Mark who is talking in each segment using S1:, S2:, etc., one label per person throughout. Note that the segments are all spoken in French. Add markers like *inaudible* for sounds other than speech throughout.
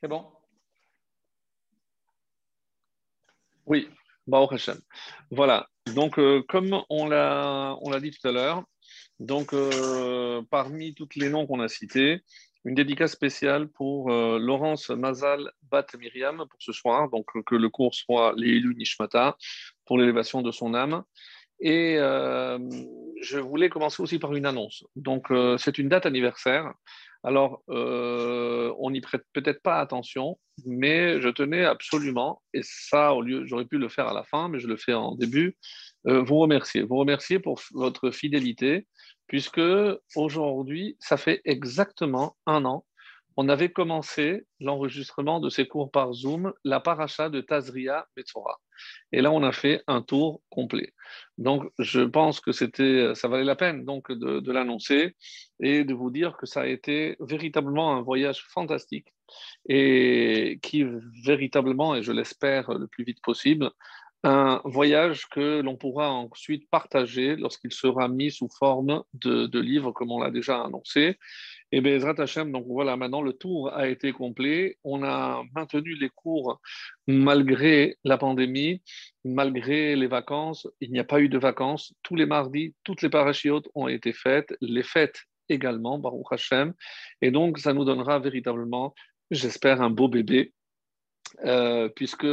S1: C'est bon? Oui, Baruch Hashem. Voilà. Donc, euh, comme on l'a, dit tout à l'heure, donc euh, parmi tous les noms qu'on a cités, une dédicace spéciale pour euh, Laurence Mazal Bat Myriam pour ce soir, donc que le cours soit l'Eilu Nishmata pour l'élévation de son âme. Et je voulais commencer aussi par une annonce. Donc, c'est une date anniversaire alors, euh, on n'y prête peut-être pas attention, mais je tenais absolument, et ça, au lieu, j'aurais pu le faire à la fin, mais je le fais en début, euh, vous remercier. Vous remercier pour votre fidélité, puisque aujourd'hui, ça fait exactement un an on avait commencé l'enregistrement de ces cours par Zoom, la paracha de Tazria Metzora. Et là, on a fait un tour complet. Donc, je pense que c'était, ça valait la peine donc de, l'annoncer et de vous dire que ça a été véritablement un voyage fantastique et qui véritablement, et je l'espère le plus vite possible, un voyage que l'on pourra ensuite partager lorsqu'il sera mis sous forme de, de livre, comme on l'a déjà annoncé, et bien, Hashem, donc voilà, maintenant le tour a été complet. On a maintenu les cours malgré la pandémie, malgré les vacances. Il n'y a pas eu de vacances. Tous les mardis, toutes les parachiotes ont été faites, les fêtes également, Baruch Hashem. Et donc, ça nous donnera véritablement, j'espère, un beau bébé. Euh, puisque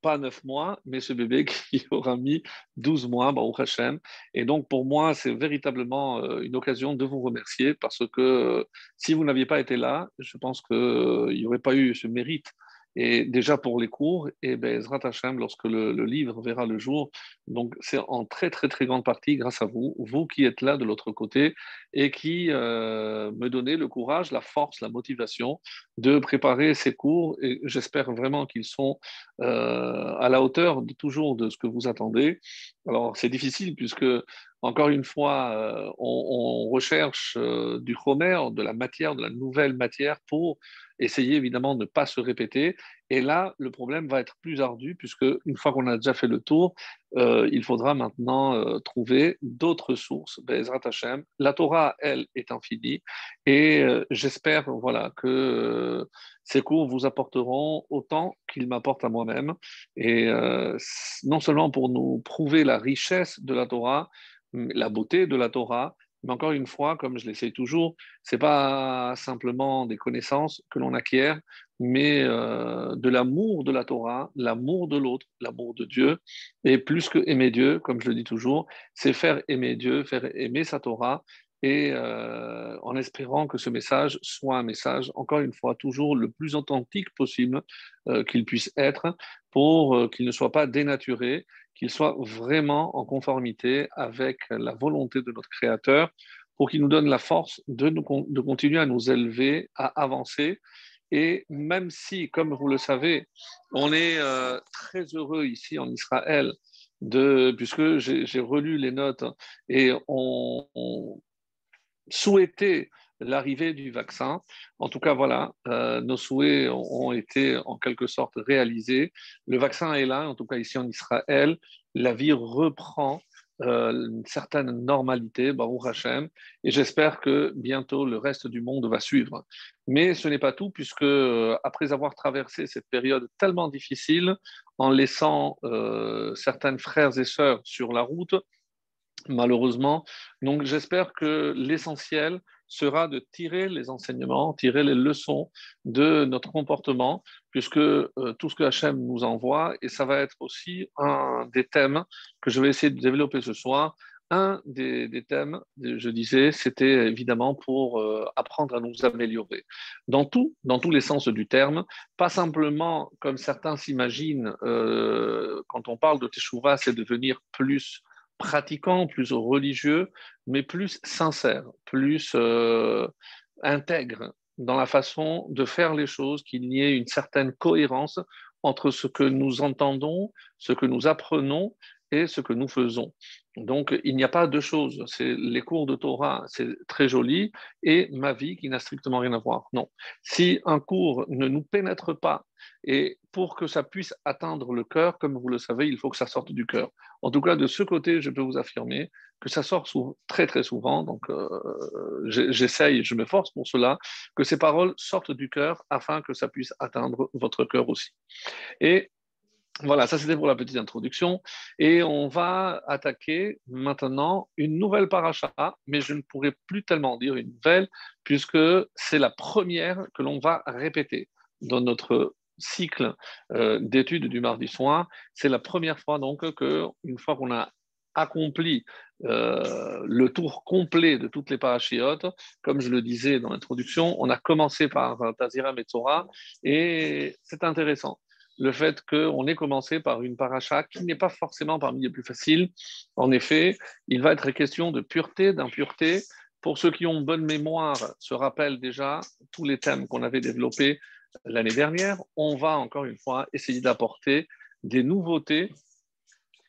S1: pas neuf mois, mais ce bébé *laughs* qui aura mis 12 mois, Baruch Hashem. Et donc, pour moi, c'est véritablement euh, une occasion de vous remercier parce que euh, si vous n'aviez pas été là, je pense qu'il n'y aurait pas eu ce mérite et déjà pour les cours, et ben, Hashem, lorsque le, livre verra le jour, donc c'est en très très très grande partie grâce à vous, vous qui êtes là de l'autre côté et qui euh, me donnez le courage, la force, la motivation de préparer ces cours. Et j'espère vraiment qu'ils sont euh, à la hauteur toujours de ce que vous attendez. Alors c'est difficile puisque encore une fois, euh, on, recherche du chromer, de la matière, de la nouvelle matière pour essayer évidemment de ne pas se répéter. Et là, le problème va être plus ardu, puisque une fois qu'on a déjà fait le tour, euh, il faudra maintenant euh, trouver d'autres sources. Hashem. La Torah, elle, est infinie. Et euh, j'espère voilà, que ces cours vous apporteront autant qu'ils m'apportent à moi-même. Et non seulement pour nous prouver la richesse de la Torah, la beauté de la Torah, mais encore une fois, comme je l'essaie toujours, ce n'est pas simplement des connaissances que l'on acquiert, mais euh, de l'amour de la Torah, l'amour de l'autre, l'amour de Dieu. Et plus que aimer Dieu, comme je le dis toujours, c'est faire aimer Dieu, faire aimer sa Torah, et euh, en espérant que ce message soit un message, encore une fois, toujours le plus authentique possible euh, qu'il puisse être, pour qu'il ne soit pas dénaturé, qu'il soit vraiment en conformité avec la volonté de notre Créateur, pour qu'il nous donne la force de, de continuer à nous élever, à avancer. Et même si, comme vous le savez, on est euh, très heureux ici en Israël, de, puisque j'ai relu les notes et on souhaitait l'arrivée du vaccin. En tout cas, voilà, euh, nos souhaits ont, été en quelque sorte réalisés. Le vaccin est là, en tout cas ici en Israël. La vie reprend euh, une certaine normalité, Baruch Hashem, et j'espère que bientôt le reste du monde va suivre. Mais ce n'est pas tout, puisque euh, après avoir traversé cette période tellement difficile, en laissant certains frères et sœurs sur la route, malheureusement, donc j'espère que l'essentiel sera de tirer les enseignements, tirer les leçons de notre comportement, puisque euh, tout ce que Hachem nous envoie, et ça va être aussi un des thèmes que je vais essayer de développer ce soir. Un des, thèmes, je disais, c'était évidemment pour euh, apprendre à nous améliorer. Dans tout, dans tous les sens du terme, pas simplement comme certains s'imaginent, euh, quand on parle de Teshuvah, c'est devenir plus pratiquant, plus religieux, mais plus sincère, plus euh, intègre dans la façon de faire les choses, qu'il y ait une certaine cohérence entre ce que nous entendons, ce que nous apprenons et ce que nous faisons. Donc, il n'y a pas deux choses. C'est les cours de Torah, c'est très joli, et ma vie qui n'a strictement rien à voir. Non. Si un cours ne nous pénètre pas Et pour que ça puisse atteindre le cœur, comme vous le savez, il faut que ça sorte du cœur. En tout cas, de ce côté, je peux vous affirmer que ça sort très très souvent. Donc, euh, j'essaye, je me force pour cela, que ces paroles sortent du cœur afin que ça puisse atteindre votre cœur aussi. Et voilà, ça c'était pour la petite introduction. Et on va attaquer maintenant une nouvelle paracha, mais je ne pourrais plus tellement dire une nouvelle, puisque c'est la première que l'on va répéter dans notre cycle euh, d'études du mardi soir. C'est la première fois donc que, une fois qu'on a accompli euh, le tour complet de toutes les parachiotes. Comme je le disais dans l'introduction, on a commencé par Tazira Metzora et c'est intéressant le fait qu'on ait commencé par une paracha qui n'est pas forcément parmi les plus faciles. En effet, il va être question de pureté, d'impureté. Pour ceux qui ont bonne mémoire, se rappellent déjà tous les thèmes qu'on avait développés l'année dernière. On va encore une fois essayer d'apporter des nouveautés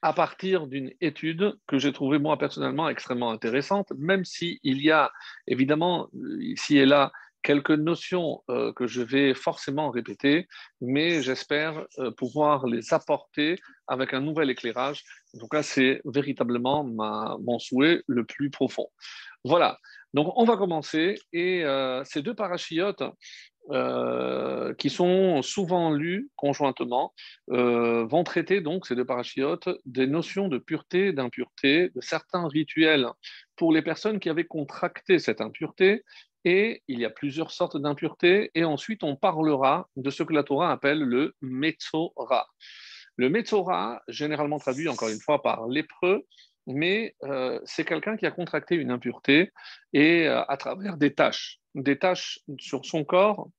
S1: à partir d'une étude que j'ai trouvée moi personnellement extrêmement intéressante, même s'il y a évidemment ici et là quelques notions euh, que je vais forcément répéter, mais j'espère euh, pouvoir les apporter avec un nouvel éclairage. Tout cas, c'est véritablement mon souhait le plus profond. Voilà, donc on va commencer. Et euh, ces deux parachiotes qui sont souvent lus conjointement vont traiter donc ces deux parachiotes des notions de pureté, d'impureté, de certains rituels pour les personnes qui avaient contracté cette impureté et il y a plusieurs sortes d'impuretés, et ensuite on parlera de ce que la Torah appelle le Metzora. Le Metzora, généralement traduit encore une fois par lépreux, mais euh, c'est quelqu'un qui a contracté une impureté et euh, à travers des taches, des taches sur son corps,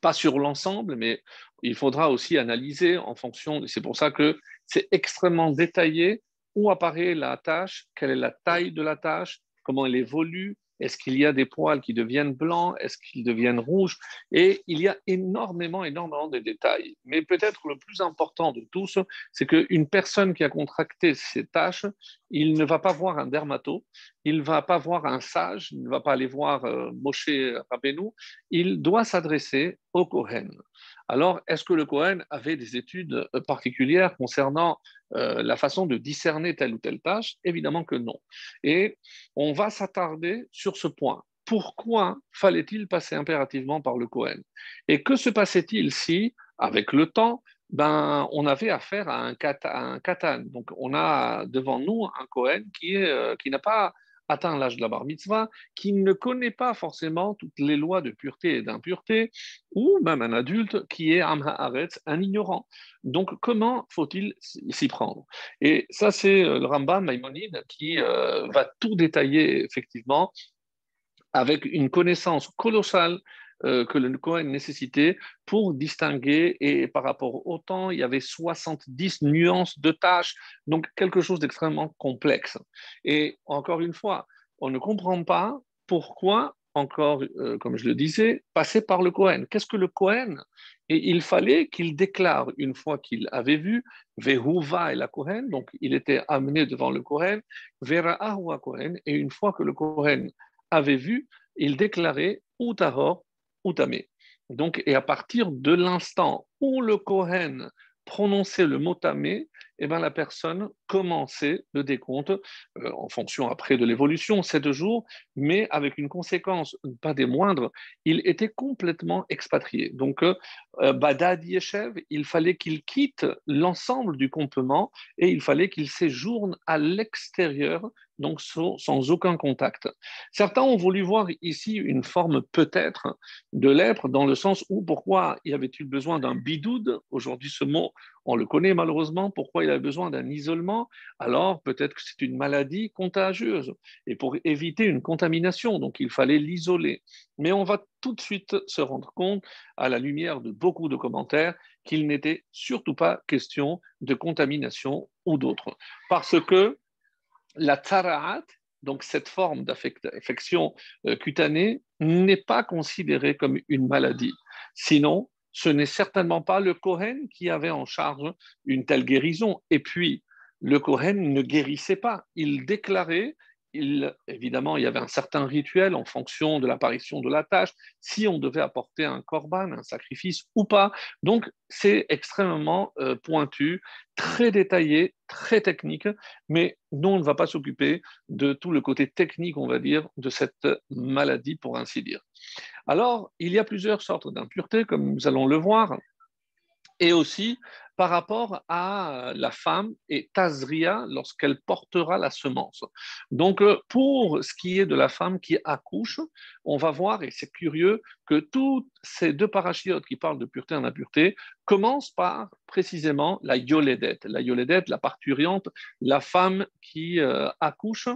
S1: pas sur l'ensemble, mais il faudra aussi analyser en fonction, c'est pour ça que c'est extrêmement détaillé. Où apparaît la tâche, quelle est la taille de la tâche, comment elle évolue, est-ce qu'il y a des poils qui deviennent blancs? Est-ce qu'ils deviennent rouges? Et il y a énormément, énormément de détails. Mais peut-être le plus important de tous, c'est qu'une personne qui a contracté ces taches, il ne va pas voir un dermato, il ne va pas voir un sage, il ne va pas aller voir euh, Moshe Rabbeinu, il doit s'adresser au Kohen. Alors, est-ce que le Cohen avait des études euh, particulières concernant euh, la façon de discerner telle ou telle tâche? Évidemment que non. Et on va s'attarder sur ce point. Pourquoi fallait-il passer impérativement par le Cohen Et que se passait-il si, avec le temps, ben, on avait affaire à un, katan, Donc, on a devant nous un Cohen qui, euh, qui n'a pas atteint l'âge de la bar mitzvah, qui ne connaît pas forcément toutes les lois de pureté et d'impureté, ou même un adulte qui est un ignorant. Donc, comment faut-il s'y prendre? Et ça, c'est euh, le Rambam Maïmonide qui euh, va tout détailler effectivement avec une connaissance colossale euh, que le Cohen nécessitait pour distinguer. Et par rapport au temps, il y avait 70 nuances de tâches, donc quelque chose d'extrêmement complexe. Et encore une fois, on ne comprend pas pourquoi, encore, euh, comme je le disais, passer par le Cohen. Qu'est-ce que le Cohen? Et il fallait qu'il déclare, une fois qu'il avait vu, Vehuva et la Cohen, donc il était amené devant le Cohen, Vera Ahua Cohen, et une fois que le Cohen avait vu, il déclarait Utahor Utame. Donc, et à partir de l'instant où le Kohen prononçait le mot tamé, eh ben, la personne commençait le décompte euh, en fonction après de l'évolution, sept jours, mais avec une conséquence pas des moindres, il était complètement expatrié. Donc, euh, Badad Yeshev, il fallait qu'il quitte l'ensemble du campement et il fallait qu'il séjourne à l'extérieur donc sans, aucun contact. Certains ont voulu voir ici une forme peut-être de lèpre, dans le sens où pourquoi y avait-il besoin d'un bidoud? Aujourd'hui, ce mot, on le connaît malheureusement. Pourquoi il avait besoin d'un isolement? Alors, peut-être que c'est une maladie contagieuse, et pour éviter une contamination, donc il fallait l'isoler. Mais on va tout de suite se rendre compte, à la lumière de beaucoup de commentaires, qu'il n'était surtout pas question de contamination ou d'autre. Parce que la tsaraat, donc cette forme d'affection euh, cutanée, n'est pas considérée comme une maladie. Sinon, ce n'est certainement pas le Kohen qui avait en charge une telle guérison. Et puis, le Kohen ne guérissait pas. Il déclarait évidemment, il y avait un certain rituel en fonction de l'apparition de la tâche, si on devait apporter un korban, un sacrifice ou pas. Donc, c'est extrêmement euh, pointu, très détaillé, très technique, mais nous, on ne va pas s'occuper de tout le côté technique, on va dire, de cette maladie, pour ainsi dire. Alors, il y a plusieurs sortes d'impuretés, comme nous allons le voir et aussi par rapport à la femme et Tazria lorsqu'elle portera la semence. Donc, euh, pour ce qui est de la femme qui accouche, on va voir, et c'est curieux, que toutes ces deux parachiotes qui parlent de pureté en impureté commencent par précisément la yoledette. La yoledette, la parturiante, la femme qui euh, accouche,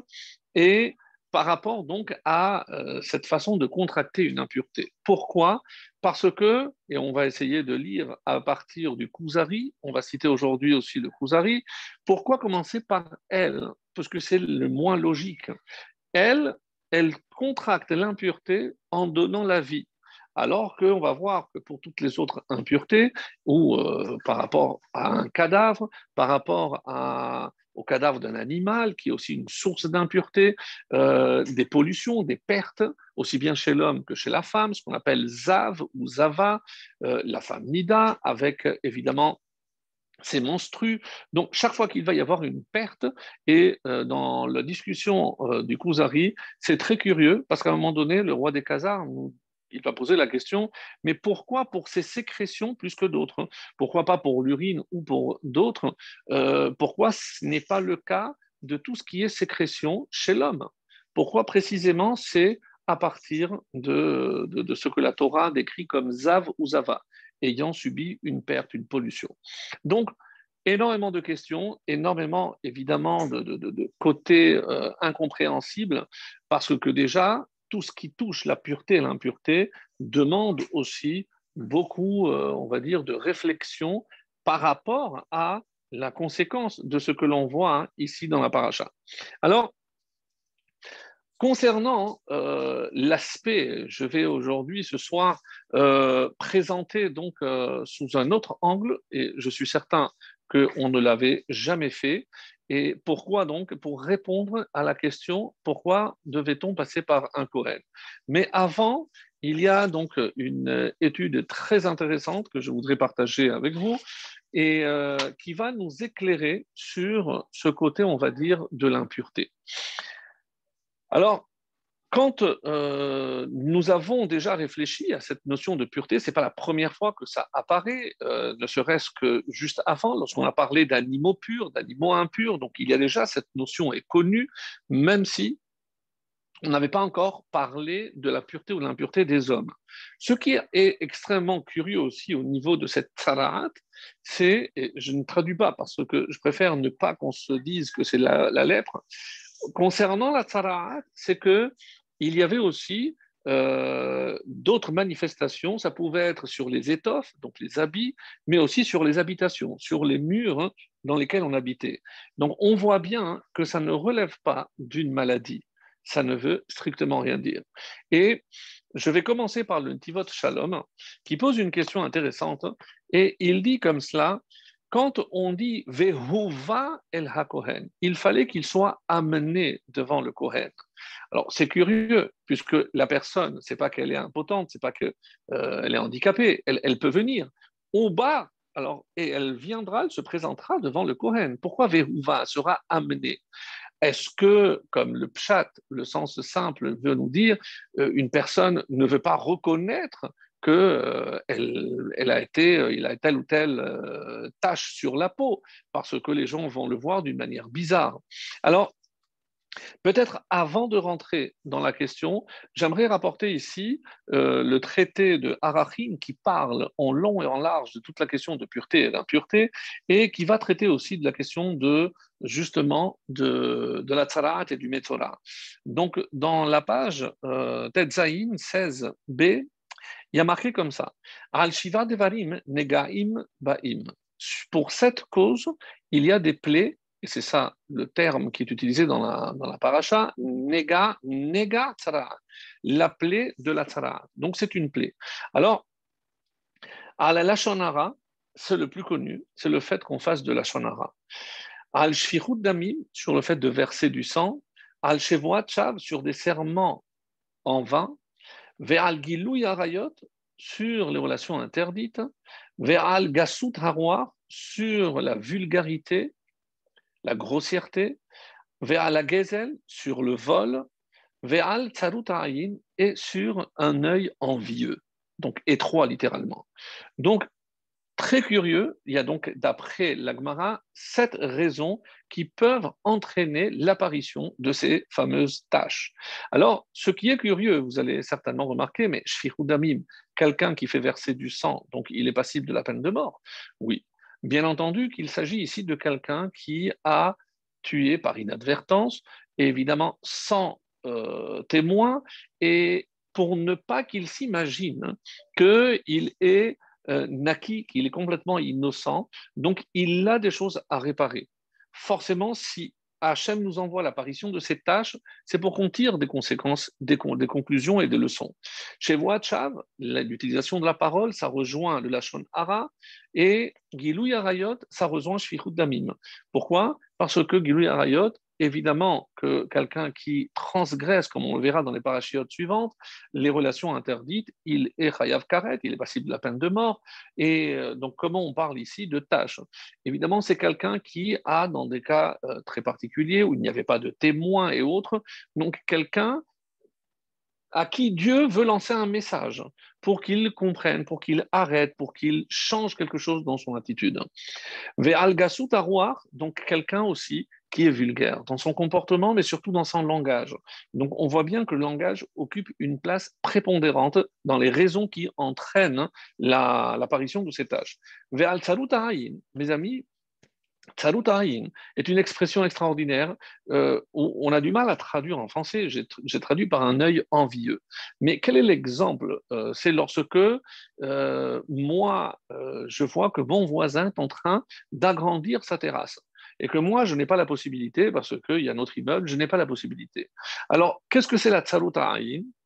S1: et par rapport donc à euh, cette façon de contracter une impureté. Pourquoi? Parce que, et on va essayer de lire à partir du Kuzari, on va citer aujourd'hui aussi le Kuzari, pourquoi commencer par elle? Parce que c'est le moins logique. Elle, elle contracte l'impureté en donnant la vie. Alors qu'on va voir que pour toutes les autres impuretés, ou euh, par rapport à un cadavre, par rapport à au cadavre d'un animal, qui est aussi une source d'impureté, euh, des pollutions, des pertes, aussi bien chez l'homme que chez la femme, ce qu'on appelle zav ou zava, euh, la femme nida, avec évidemment ses monstrues. Donc, chaque fois qu'il va y avoir une perte, et euh, dans la discussion du Kuzari, c'est très curieux, parce qu'à un moment donné, le roi des Khazars nous il va poser la question, mais pourquoi pour ces sécrétions plus que d'autres Pourquoi pas pour l'urine ou pour d'autres euh, Pourquoi ce n'est pas le cas de tout ce qui est sécrétion chez l'homme? Pourquoi précisément c'est à partir de, de, ce que la Torah décrit comme Zav ou Zava, ayant subi une perte, une pollution? Donc, énormément de questions, énormément évidemment de, de côtés euh, incompréhensibles, parce que déjà, tout ce qui touche la pureté et l'impureté demande aussi beaucoup, euh, on va dire, de réflexion par rapport à la conséquence de ce que l'on voit hein, ici dans la paracha. Alors, concernant euh, l'aspect, je vais aujourd'hui, ce soir, euh, présenter donc sous un autre angle, et je suis certain qu'on ne l'avait jamais fait, et pourquoi donc Pour répondre à la question pourquoi devait-on passer par un Kohen? Mais avant, il y a donc une étude très intéressante que je voudrais partager avec vous et euh, qui va nous éclairer sur ce côté, on va dire, de l'impureté. Alors, quand euh, nous avons déjà réfléchi à cette notion de pureté, ce n'est pas la première fois que ça apparaît, euh, ne serait-ce que juste avant, lorsqu'on a parlé d'animaux purs, d'animaux impurs. Donc il y a déjà cette notion est connue, même si on n'avait pas encore parlé de la pureté ou de l'impureté des hommes. Ce qui est extrêmement curieux aussi au niveau de cette tsarat, c'est, et je ne traduis pas parce que je préfère ne pas qu'on se dise que c'est la, la lèpre, concernant la tsarat, c'est que il y avait aussi euh, d'autres manifestations. Ça pouvait être sur les étoffes, donc les habits, mais aussi sur les habitations, sur les murs hein, dans lesquels on habitait. Donc on voit bien que ça ne relève pas d'une maladie. Ça ne veut strictement rien dire. Et je vais commencer par le Tivot Shalom, qui pose une question intéressante. Et il dit comme cela quand on dit Vehuva el HaKohen, il fallait qu'il soit amené devant le Kohen. Alors, c'est curieux, puisque la personne, c'est pas qu'elle est impotente, c'est pas qu'elle euh, est handicapée, elle, peut venir. Au bas, alors, et elle viendra, elle se présentera devant le Kohen. Pourquoi Vehuva sera amené? Est-ce que, comme le pshat, le sens simple veut nous dire, euh, une personne ne veut pas reconnaître qu'il euh, a été, euh, il a telle ou telle euh, tache sur la peau, parce que les gens vont le voir d'une manière bizarre. Alors, Peut-être avant de rentrer dans la question, j'aimerais rapporter ici le traité de Arachim qui parle en long et en large de toute la question de pureté et d'impureté et qui va traiter aussi de la question de justement de, la tzarat et du metzora. Donc dans la page euh, 16b, il y a marqué comme ça Al Shiva Devarim Negaim Baim. Pour cette cause, il y a des plaies, et c'est ça le terme qui est utilisé dans la, dans la paracha, Nega, Nega Tzara, la plaie de la Tzara. Donc c'est une plaie. Alors, à la Lachonara, c'est le plus connu, c'est le fait qu'on fasse de la Shonara. Al Shirut Damim, sur le fait de verser du sang, al chav sur des serments en vain, ve'al gilou yarayot sur les relations interdites, gasut haroir sur la vulgarité, la grossièreté, ve'al la gezel sur le vol, ve'al tsarut et sur un œil envieux, donc étroit littéralement. Donc Très curieux, il y a donc, d'après l'Agmara, sept raisons qui peuvent entraîner l'apparition de ces fameuses tâches. Alors, ce qui est curieux, vous allez certainement remarquer, mais Shfirudamim, quelqu'un qui fait verser du sang, donc il est passible de la peine de mort. Oui, bien entendu qu'il s'agit ici de quelqu'un qui a tué par inadvertance, évidemment sans euh, témoin, et pour ne pas qu'il s'imagine qu'il est euh, naquit, qu'il est complètement innocent, donc il a des choses à réparer. Forcément, si Hachem nous envoie l'apparition de ces tâches, c'est pour qu'on tire des conséquences, des, conclusions et des leçons. Chez Voachav, l'utilisation de la parole, ça rejoint le Lachon Hara, et Gilou Yarayot, ça rejoint Shfichut Damim. Pourquoi? Parce que Gilou Yarayot, évidemment que quelqu'un qui transgresse, comme on le verra dans les parachiotes suivantes, les relations interdites, il est chayav karet, il est passible de la peine de mort. Et euh, donc, comment on parle ici de tâche? Évidemment, c'est quelqu'un qui a, dans des cas euh, très particuliers où il n'y avait pas de témoins et autres, donc quelqu'un à qui Dieu veut lancer un message pour qu'il comprenne, pour qu'il arrête, pour qu'il change quelque chose dans son attitude. Ve'al donc quelqu'un aussi qui est vulgaire dans son comportement, mais surtout dans son langage. Donc on voit bien que le langage occupe une place prépondérante dans les raisons qui entraînent l'apparition de ces tâches. Mes amis, Tsarutayin est une expression extraordinaire. Euh, on, a du mal à traduire en français. J'ai traduit par un œil envieux. Mais quel est l'exemple euh, C'est lorsque euh, moi, je vois que mon voisin est en train d'agrandir sa terrasse et que moi, je n'ai pas la possibilité, parce qu'il y a notre immeuble, je n'ai pas la possibilité. Alors, qu'est-ce que c'est la tsaruta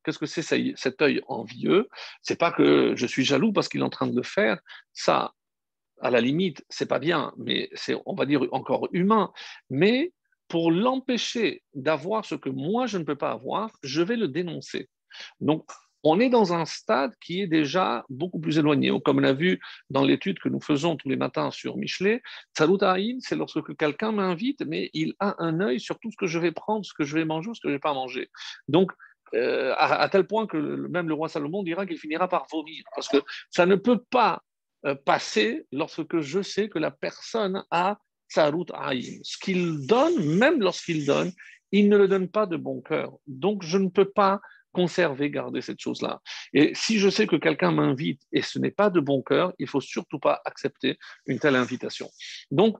S1: Qu'est-ce que c'est cet œil envieux? C'est pas que je suis jaloux parce qu'il est en train de le faire. Ça, à la limite, c'est pas bien, mais c'est, on va dire, encore humain. Mais pour l'empêcher d'avoir ce que moi, je ne peux pas avoir, je vais le dénoncer. Donc, on est dans un stade qui est déjà beaucoup plus éloigné. Comme on a vu dans l'étude que nous faisons tous les matins sur Michelet, Aïn, c'est lorsque quelqu'un m'invite, mais il a un œil sur tout ce que je vais prendre, ce que je vais manger, ce que je ne vais pas manger. Donc, euh, à, tel point que même le roi Salomon dira qu'il finira par vomir, parce que ça ne peut pas euh, passer lorsque je sais que la personne a Tsarut Aïn. Ce qu'il donne, même lorsqu'il donne, il ne le donne pas de bon cœur. Donc, je ne peux pas conserver, garder cette chose-là. Et si je sais que quelqu'un m'invite et ce n'est pas de bon cœur, il faut surtout pas accepter une telle invitation. Donc,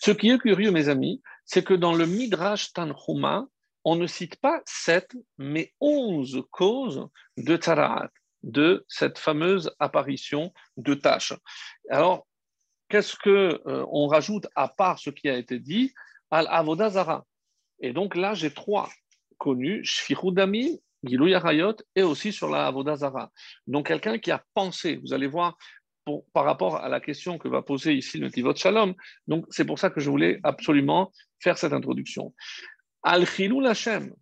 S1: ce qui est curieux, mes amis, c'est que dans le Midrash Tanhuma, on ne cite pas sept, mais onze causes de Taraat, de cette fameuse apparition de tâches. Alors, qu'est-ce que euh, on rajoute à part ce qui a été dit? Al Avodazara. Et donc là, j'ai trois connu, Shfichudami, Gilou Yarayot, et aussi sur la Avodazara. Donc quelqu'un qui a pensé, vous allez voir, par rapport à la question que va poser ici le Tivot Shalom, donc c'est pour ça que je voulais absolument faire cette introduction. Al-Chilul Hashem,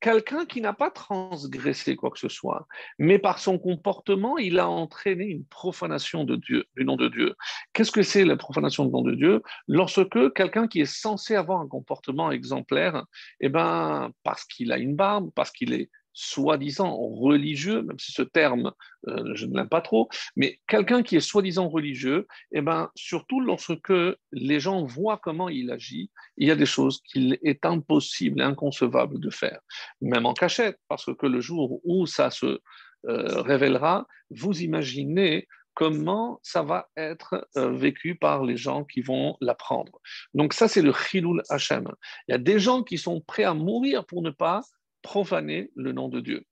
S1: quelqu'un qui n'a pas transgressé quoi que ce soit, mais par son comportement, il a entraîné une profanation du nom de Dieu. Qu'est-ce que c'est la profanation du nom de Dieu? Lorsque quelqu'un qui est censé avoir un comportement exemplaire, eh ben, parce qu'il a une barbe, parce qu'il est soi-disant religieux, même si ce terme, euh, je ne l'aime pas trop, mais quelqu'un qui est soi-disant religieux, eh ben, surtout lorsque les gens voient comment il agit, il y a des choses qu'il est impossible, inconcevable de faire, même en cachette, parce que le jour où ça se euh, révélera, vous imaginez comment ça va être euh, vécu par les gens qui vont l'apprendre. Donc ça, c'est le chilul Hashem. Il y a des gens qui sont prêts à mourir pour ne pas profaner le nom de Dieu.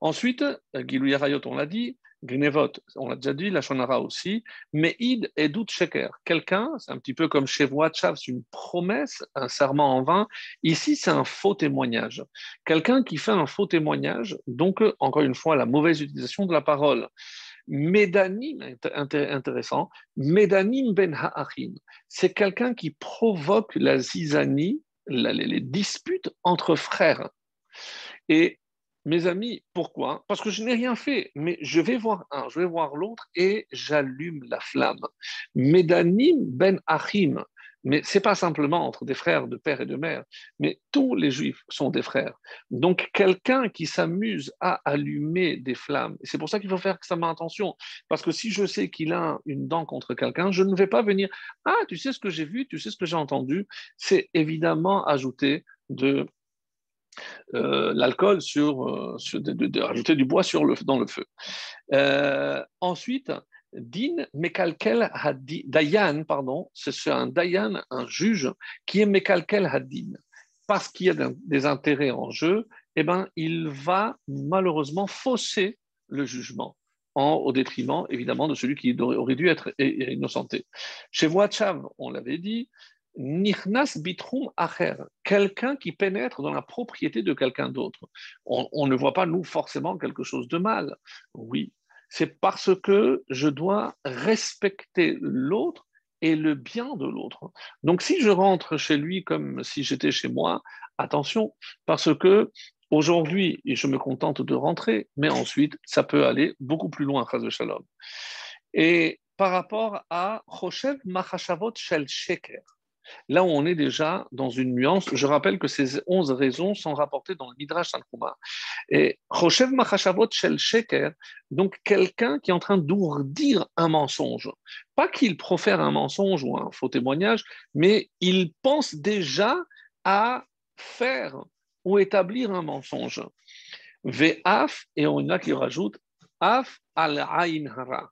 S1: Ensuite, Gilou Yarayot, on l'a dit, Gnevot, on l'a déjà dit, la Shonara aussi, mais Id et Dout Sheker. Quelqu'un, c'est un petit peu comme chez Voachav, c'est une promesse, un serment en vain. Ici, c'est un faux témoignage. Quelqu'un qui fait un faux témoignage, donc, encore une fois, la mauvaise utilisation de la parole. Médanim, intéressant, Médanim ben Ha'achim, c'est quelqu'un qui provoque la zizanie les disputes entre frères. Et mes amis, pourquoi? Parce que je n'ai rien fait, mais je vais voir un, je vais voir l'autre et j'allume la flamme. Medanim ben Achim, mais ce n'est pas simplement entre des frères de père et de mère, mais tous les juifs sont des frères. Donc quelqu'un qui s'amuse à allumer des flammes, c'est pour ça qu'il faut faire extrêmement attention, parce que si je sais qu'il a une dent contre quelqu'un, je ne vais pas venir, ah, tu sais ce que j'ai vu, tu sais ce que j'ai entendu, c'est évidemment ajouter de euh, l'alcool sur, euh, de, rajouter du bois sur le, dans le feu. Euh, ensuite, Din Mekalkel Dayan, pardon, c'est un Dayan, un juge, qui est Mekalkel Hadin. Parce qu'il y a des intérêts en jeu, eh ben, il va malheureusement fausser le jugement. En, au détriment évidemment de celui qui aurait dû être innocenté. Chez Wachav, on l'avait dit, Nirnas bitrum acher, quelqu'un qui pénètre dans la propriété de quelqu'un d'autre. On, ne voit pas, nous, forcément quelque chose de mal. Oui, c'est parce que je dois respecter l'autre et le bien de l'autre. Donc si je rentre chez lui comme si j'étais chez moi, attention, parce que aujourd'hui, je me contente de rentrer, mais ensuite, ça peut aller beaucoup plus loin, de Shalom. Et par rapport à Choshev Machashavot Shel Sheker, Là où on est déjà dans une nuance, je rappelle que ces onze raisons sont rapportées dans le Midrash Tanchuma. Et Choshev Machashavot Shel Sheker, donc quelqu'un qui est en train d'ourdir un mensonge. Pas qu'il profère un mensonge ou un faux témoignage, mais il pense déjà à faire ou établir un mensonge. Ve'af, et on a qui rajoute Af al hara.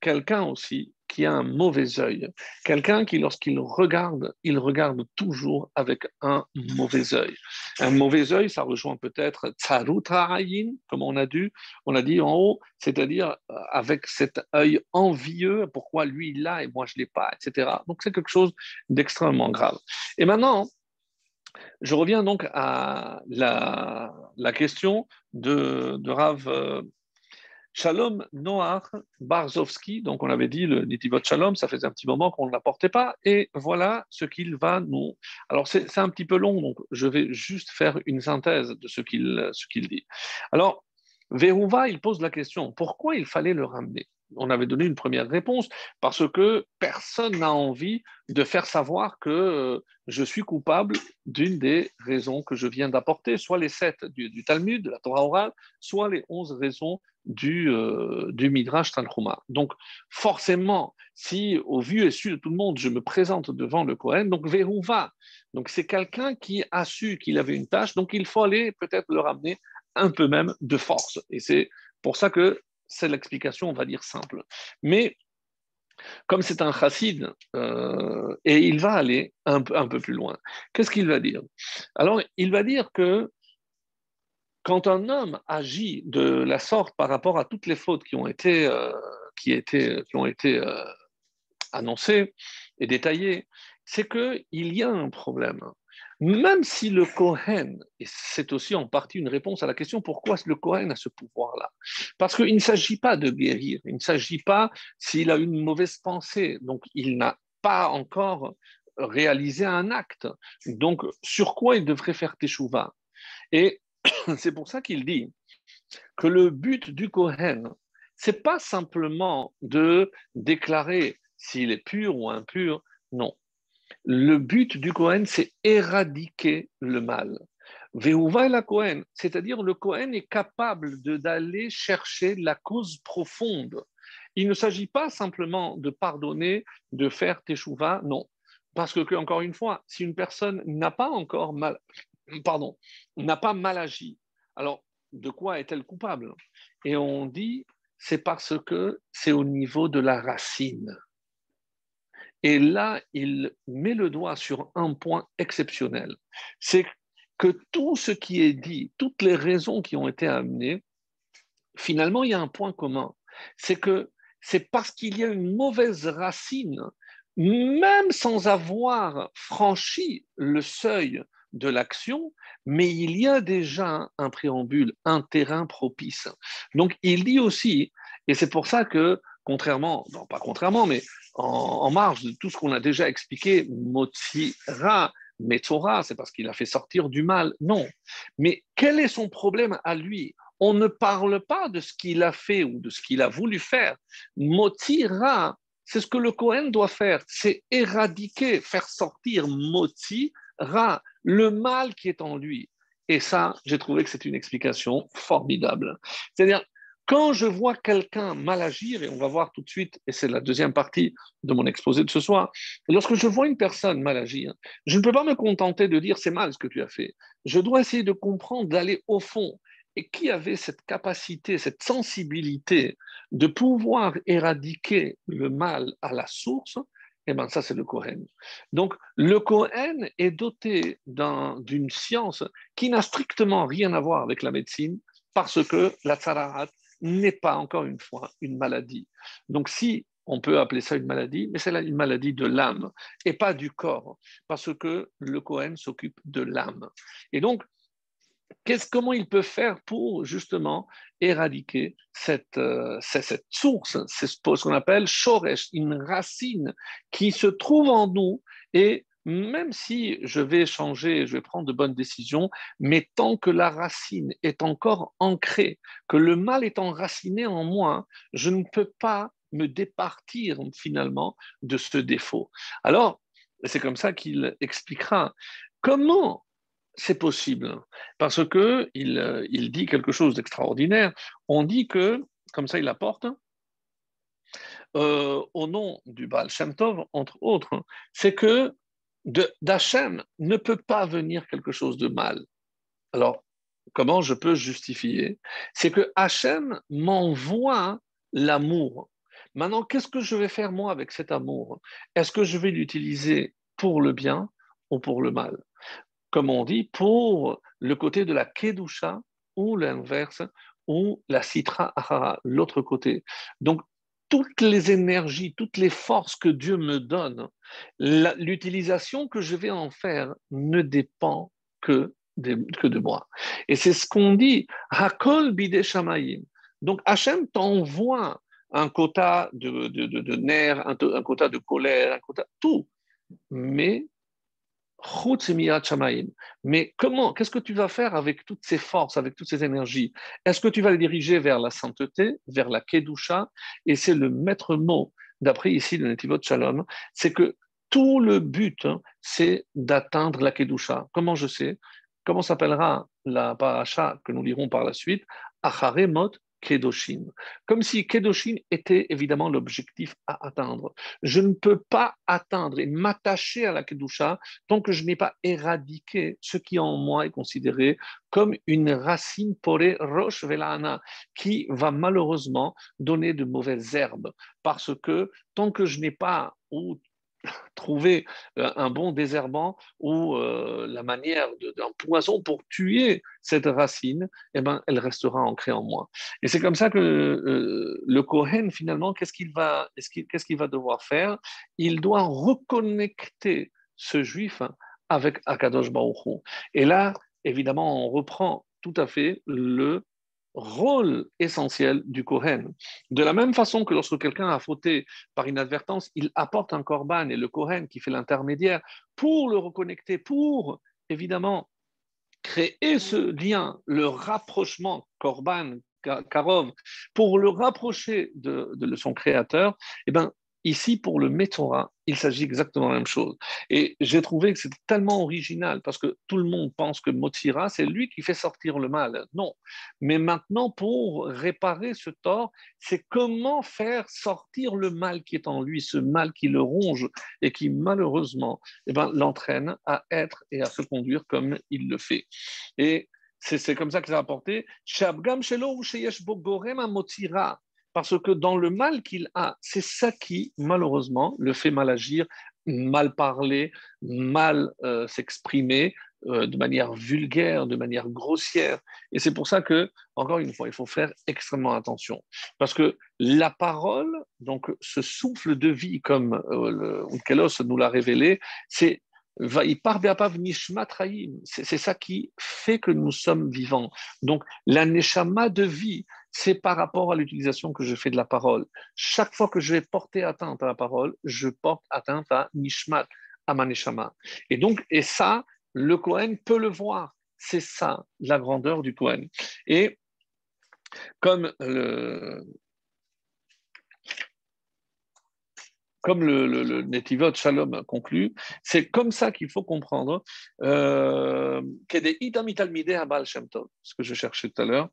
S1: Quelqu'un aussi qui a un mauvais œil, quelqu'un qui, lorsqu'il regarde, il regarde toujours avec un mauvais œil. Un mauvais œil, ça rejoint peut-être tsarutarayin, comme on a dit, on a dit en haut, c'est-à-dire euh, avec cet œil envieux, pourquoi lui il l'a et moi je l'ai pas, etc. Donc c'est quelque chose d'extrêmement grave. Et maintenant, je reviens donc à la, question de, de Rav euh, Shalom Noach Barzowski, donc on avait dit le Nitivot Shalom, ça faisait un petit moment qu'on ne l'apportait pas, et voilà ce qu'il va nous. Alors c'est un petit peu long, donc je vais juste faire une synthèse de ce qu'il qu'il dit. Alors, Verouva, il pose la question pourquoi il fallait le ramener? On avait donné une première réponse, parce que personne n'a envie de faire savoir que euh, je suis coupable d'une des raisons que je viens d'apporter, soit les sept du, Talmud, de la Torah orale, soit les onze raisons du, euh, Midrash Tanchuma. Donc forcément, si au vu et su de tout le monde, je me présente devant le Kohen, donc va donc c'est quelqu'un qui a su qu'il avait une tâche, donc il faut aller peut-être le ramener un peu même de force. Et c'est pour ça que c'est l'explication, on va dire, simple. Mais comme c'est un chassid, euh, et il va aller un peu, plus loin, qu'est-ce qu'il va dire? Alors, il va dire que quand un homme agit de la sorte par rapport à toutes les fautes qui ont été, euh, qui ont été euh, annoncées et détaillées, c'est qu'il y a un problème. Même si le Kohen, et c'est aussi en partie une réponse à la question pourquoi le Kohen a ce pouvoir-là? Parce qu'il ne s'agit pas de guérir, il ne s'agit pas s'il a une mauvaise pensée, donc il n'a pas encore réalisé un acte. Donc sur quoi il devrait faire teshuva? Et *coughs* c'est pour ça qu'il dit que le but du Kohen, c'est pas simplement de déclarer s'il est pur ou impur, non le but du Cohen, c'est éradiquer le mal. Veuva la Cohen, c'est-à-dire le Cohen est capable d'aller chercher la cause profonde. Il ne s'agit pas simplement de pardonner, de faire teshuva, non. Parce que, encore une fois, si une personne n'a pas encore mal, pardon, n'a pas mal agi, alors de quoi est-elle coupable? Et on dit, c'est parce que c'est au niveau de la racine. Et là, il met le doigt sur un point exceptionnel. C'est que tout ce qui est dit, toutes les raisons qui ont été amenées, finalement, il y a un point commun. C'est que c'est parce qu'il y a une mauvaise racine, même sans avoir franchi le seuil de l'action, mais il y a déjà un préambule, un terrain propice. Donc il dit aussi, et c'est pour ça que, contrairement, non pas contrairement, mais en, marge de tout ce qu'on a déjà expliqué, Motsira Metzora, c'est parce qu'il a fait sortir du mal. Non. Mais quel est son problème à lui? On ne parle pas de ce qu'il a fait ou de ce qu'il a voulu faire. Motira, c'est ce que le Kohen doit faire, c'est éradiquer, faire sortir Motira, le mal qui est en lui. Et ça, j'ai trouvé que c'est une explication formidable. C'est-à-dire, quand je vois quelqu'un mal agir, et on va voir tout de suite, et c'est la deuxième partie de mon exposé de ce soir, lorsque je vois une personne mal agir, je ne peux pas me contenter de dire c'est mal ce que tu as fait. Je dois essayer de comprendre, d'aller au fond. Et qui avait cette capacité, cette sensibilité de pouvoir éradiquer le mal à la source? Eh bien, ça, c'est le Kohen. Donc, le Kohen est doté d'une science qui n'a strictement rien à voir avec la médecine, parce que la tsarahat n'est pas, encore une fois, une maladie. Donc, si on peut appeler ça une maladie, mais c'est une maladie de l'âme et pas du corps, parce que le Kohen s'occupe de l'âme. Et donc, comment il peut faire pour justement éradiquer cette, euh, source, ce qu'on appelle shoresh, une racine qui se trouve en nous et même si je vais changer, je vais prendre de bonnes décisions, mais tant que la racine est encore ancrée, que le mal est enraciné en moi, je ne peux pas me départir finalement de ce défaut. Alors, c'est comme ça qu'il expliquera comment c'est possible, parce que il, il dit quelque chose d'extraordinaire. On dit que, comme ça il apporte, euh, au nom du Baal Shem Tov, entre autres, c'est que d'Hachem ne peut pas venir quelque chose de mal. Alors, comment je peux justifier? C'est que Hachem m'envoie l'amour. Maintenant, qu'est-ce que je vais faire moi avec cet amour? Est-ce que je vais l'utiliser pour le bien ou pour le mal? Comme on dit, pour le côté de la Kedusha ou l'inverse, ou la Sitra Ahara, l'autre côté. Donc, toutes les énergies, toutes les forces que Dieu me donne, l'utilisation que je vais en faire ne dépend que de, moi. Et c'est ce qu'on dit, Hakol bide shamayim. Donc Hachem t'envoie un quota de nerfs, un, un, quota de colère, un quota, tout. Mais mais comment Qu'est-ce que tu vas faire avec toutes ces forces, avec toutes ces énergies? Est-ce que tu vas les diriger vers la sainteté, vers la Kedusha? Et c'est le maître mot, d'après ici le Netivot Shalom, c'est que tout le but, hein, c'est d'atteindre la Kedusha. Comment je sais? Comment s'appellera la paracha que nous lirons par la suite? Kedoshin. Comme si Kedoshin était évidemment l'objectif à atteindre. Je ne peux pas atteindre et m'attacher à la Kedusha tant que je n'ai pas éradiqué ce qui en moi est considéré comme une racine porée roche velana qui va malheureusement donner de mauvaises herbes. Parce que tant que je n'ai pas ou trouver euh, un bon désherbant ou euh, la manière d'un poison pour tuer cette racine, eh ben, elle restera ancrée en moi. Et c'est comme ça que euh, le Kohen, finalement, qu'est-ce qu'il va, va devoir faire? Il doit reconnecter ce juif avec Akadosh Baruch Et là, évidemment, on reprend tout à fait le rôle essentiel du Kohen. De la même façon que lorsque quelqu'un a fauté par inadvertance, il apporte un korban et le Kohen qui fait l'intermédiaire pour le reconnecter, pour évidemment créer ce lien, le rapprochement korban, karov, pour le rapprocher de, son créateur, eh ben, Ici, pour le Metzora, il s'agit exactement de la même chose. Et j'ai trouvé que c'est tellement original parce que tout le monde pense que Motsira, c'est lui qui fait sortir le mal. Non. Mais maintenant, pour réparer ce tort, c'est comment faire sortir le mal qui est en lui, ce mal qui le ronge et qui malheureusement eh ben, l'entraîne à être et à se conduire comme il le fait. Et c'est comme ça que shelo gorem motsira parce que dans le mal qu'il a, c'est ça qui, malheureusement, le fait mal agir, mal parler, mal euh, s'exprimer euh, de manière vulgaire, de manière grossière. Et c'est pour ça que, encore une fois, il faut faire extrêmement attention. Parce que la parole, donc ce souffle de vie, comme euh, Kelos nous l'a révélé, c'est c'est ça qui fait que nous sommes vivants. Donc, la neshama de vie, c'est par rapport à l'utilisation que je fais de la parole. Chaque fois que je vais porter atteinte à la parole, je porte atteinte à nishmat, Amaneshama. Et donc, et ça, le Kohen peut le voir. C'est ça, la grandeur du Kohen. Et comme le, comme le, Netivot Shalom conclut, c'est comme ça qu'il faut comprendre euh, ce que je cherchais tout à l'heure,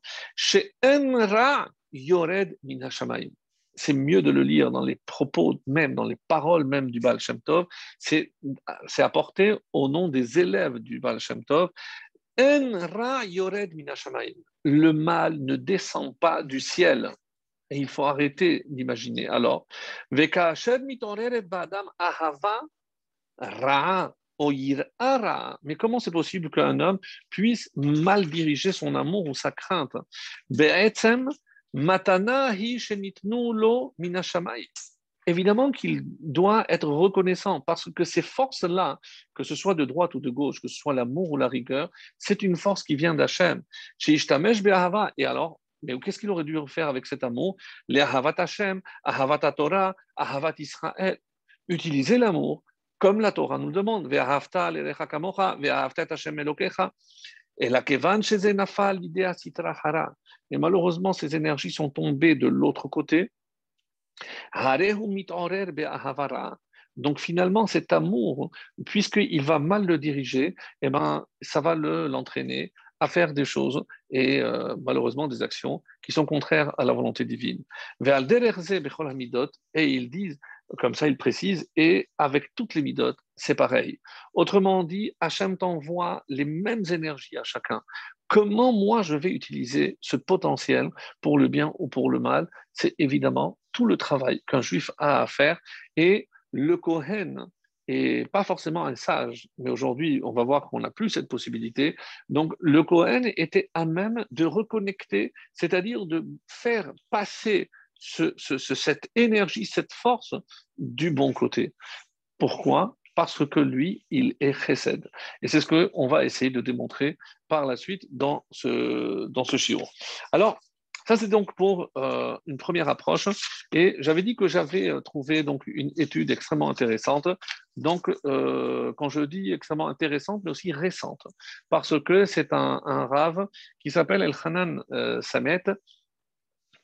S1: C'est mieux de le lire dans les propos même, dans les paroles même du Baal Shem Tov. C'est apporté au nom des élèves du Baal Shem Tov. Le mal ne descend pas du ciel. Et il faut arrêter d'imaginer. Alors, mais comment c'est possible qu'un homme puisse mal diriger son amour ou sa crainte? Évidemment qu'il doit être reconnaissant parce que ces forces-là, que ce soit de droite ou de gauche, que ce soit l'amour ou la rigueur, c'est une force qui vient d'Hachem. Et alors, mais qu'est-ce qu'il aurait dû faire avec cet amour? Les Ahavat Hashem, Ahavat Torah, Ahavat Israël. Utiliser l'amour comme la Torah nous le demande. Et la kevan chez nafal l'idée hara. Et malheureusement, ces énergies sont tombées de l'autre côté. Donc finalement, cet amour, puisqu'il va mal le diriger, eh ben, ça va l'entraîner à faire des choses et euh, malheureusement des actions qui sont contraires à la volonté divine. Et ils disent, comme ça ils précisent, et avec toutes les midot, c'est pareil. Autrement dit, Hachem t'envoie les mêmes énergies à chacun. Comment moi je vais utiliser ce potentiel pour le bien ou pour le mal? C'est évidemment tout le travail qu'un juif a à faire et le Kohen et pas forcément un sage. Mais aujourd'hui, on va voir qu'on n'a plus cette possibilité. Donc, le Cohen était à même de reconnecter, c'est-à-dire de faire passer cette énergie, cette force du bon côté. Pourquoi? Parce que lui, il est chesed. Et c'est ce qu'on va essayer de démontrer par la suite dans ce, dans ce. Alors, ça, c'est donc pour euh, une première approche. Et j'avais dit que j'avais euh, trouvé donc une étude extrêmement intéressante. Donc, euh, quand je dis extrêmement intéressante, mais aussi récente, parce que c'est un, un rave qui s'appelle El Hanan Samet,